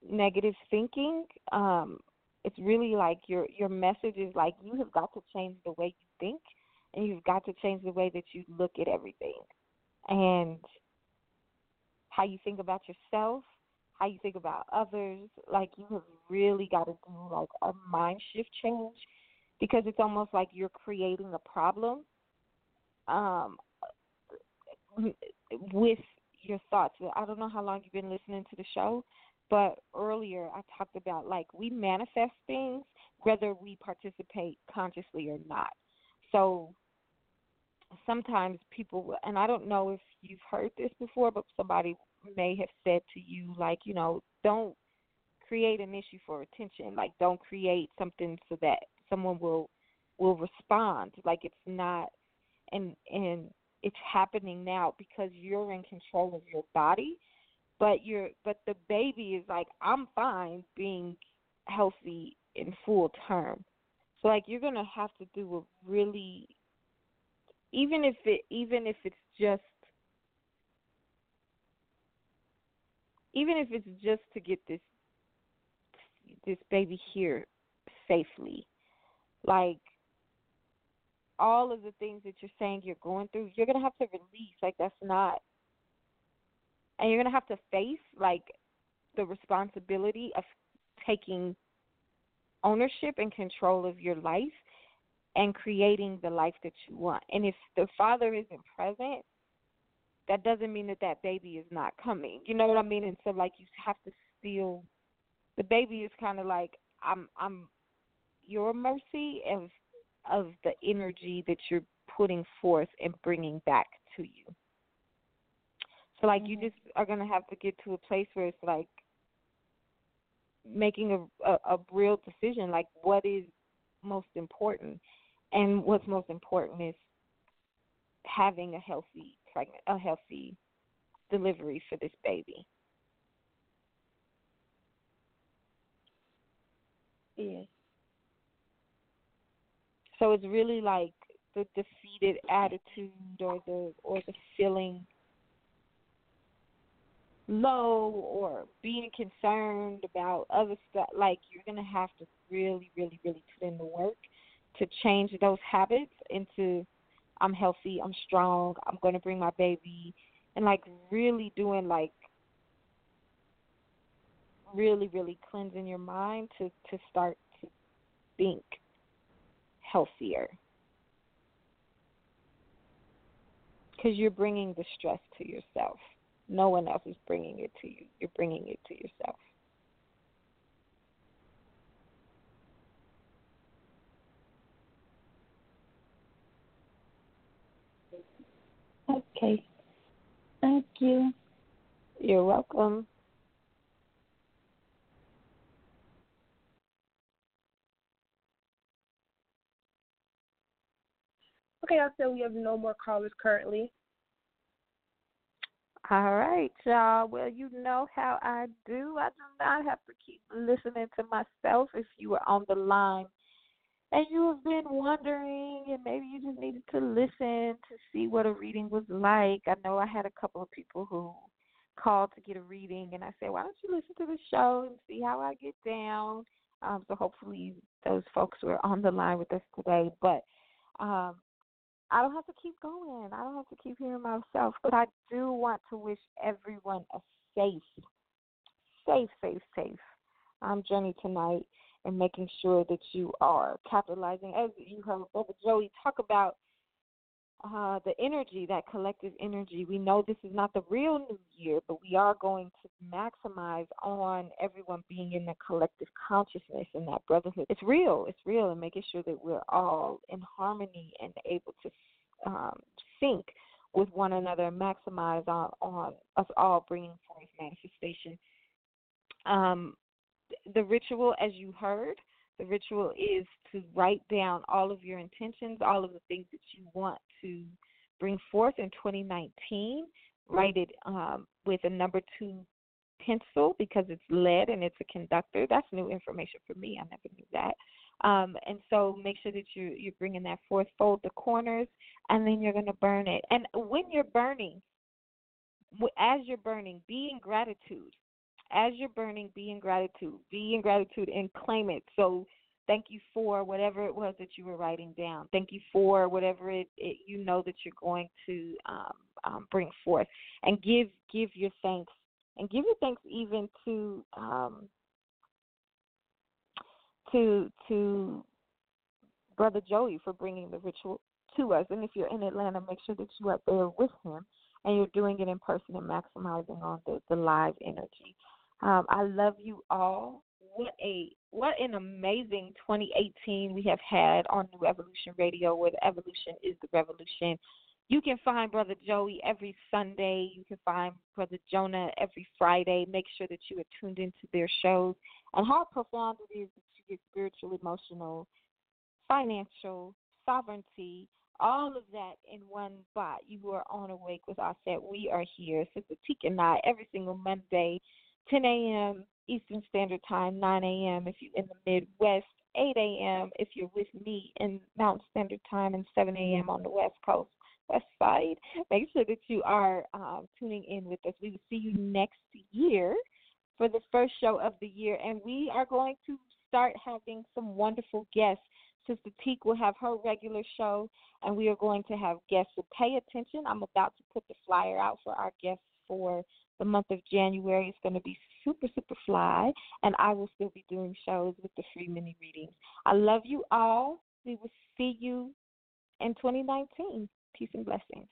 negative thinking. Um, it's really like your your message is like you have got to change the way you think and you've got to change the way that you look at everything. And how you think about yourself, how you think about others, like you have really got to do like a mind shift change because it's almost like you're creating a problem um, with your thoughts. I don't know how long you've been listening to the show, but earlier I talked about like we manifest things whether we participate consciously or not. So sometimes people, and I don't know if you've heard this before, but somebody may have said to you, like, you know, don't create an issue for attention. Like, don't create something so that someone will will respond. Like it's not and and it's happening now because you're in control of your body but you're but the baby is like i'm fine being healthy in full term. So like you're going to have to do a really even if it even if it's just even if it's just to get this this baby here safely like all of the things that you're saying you're going through, you're gonna have to release. Like that's not, and you're gonna have to face like the responsibility of taking ownership and control of your life and creating the life that you want. And if the father isn't present, that doesn't mean that that baby is not coming. You know what I mean? And so like you have to still, the baby is kind of like I'm I'm your mercy of of the energy that you're putting forth and bringing back to you. So like mm-hmm. you just are gonna have to get to a place where it's like making a, a a real decision, like what is most important, and what's most important is having a healthy pregnant, a healthy delivery for this baby. Yes. So it's really like the defeated attitude or the or the feeling low or being concerned about other stuff like you're going to have to really really really put in the work to change those habits into I'm healthy, I'm strong, I'm going to bring my baby and like really doing like really really cleansing your mind to to start to think healthier. Because you're bringing the stress to yourself. No one else is bringing it to you. You're bringing it to yourself. Okay. Thank you. You're welcome. Okay, Auset we have no more callers currently. All right, y'all. Well, you know how I do. I do not have to keep listening to myself if you are on the line and you have been wondering and maybe you just needed to listen to see what a reading was like. I know I had a couple of people who called to get a reading and I said, Why don't you listen to the show and see how I get down? Um, so hopefully those folks were on the line with us today. But um I don't have to keep going. I don't have to keep hearing myself. But I do want to wish everyone a safe, safe, safe, safe um, journey tonight and making sure that you are capitalizing. As you heard Brother Joey talk about uh, the energy, that collective energy. We know this is not the real new year, but we are going to maximize on everyone being in the collective consciousness and that brotherhood. It's real. It's real, and making sure that we're all in harmony and able to um, sync with one another and maximize on, on us all bringing forth manifestation. Um, the ritual, as you heard, the ritual is to write down all of your intentions, all of the things that you want to bring forth in 2019. Write it um, with a number two pencil because it's lead and it's a conductor. That's new information for me. I never knew that. Um, and so make sure that you you're bringing that forth. Fold the corners, and then you're going to burn it. And when you're burning, as you're burning, be in gratitude as you're burning, be in gratitude. Be in gratitude and claim it. So thank you for whatever it was that you were writing down. Thank you for whatever it, it you know that you're going to um, um, bring forth, and give give your thanks and give your thanks even to um, to to brother Joey for bringing the ritual to us. And if you're in Atlanta, make sure that you are there with him and you're doing it in person and maximizing on the, the live energy. Um, I love you all. What a what an amazing 2018 we have had on New Evolution Radio, where the evolution is the revolution. You can find Brother Joey every Sunday. You can find Brother Jonah every Friday. Make sure that you are tuned into their shows and how profound it is that you get spiritual, emotional, financial, sovereignty, all of that in one spot. You are on Awake with us that we are here, Sister Tika and I, every single Monday 10 a.m. Eastern Standard Time, 9 a.m. if you're in the Midwest, 8 a.m. if you're with me in Mountain Standard Time, and 7 a.m. on the West Coast, West Side. Make sure that you are um, tuning in with us. We will see you next year for the first show of the year, and we are going to start having some wonderful guests. Sister Teak will have her regular show, and we are going to have guests. So pay attention. I'm about to put the flyer out for our guests for the month of January is going to be super, super fly, and I will still be doing shows with the free mini readings. I love you all. We will see you in 2019. Peace and blessings.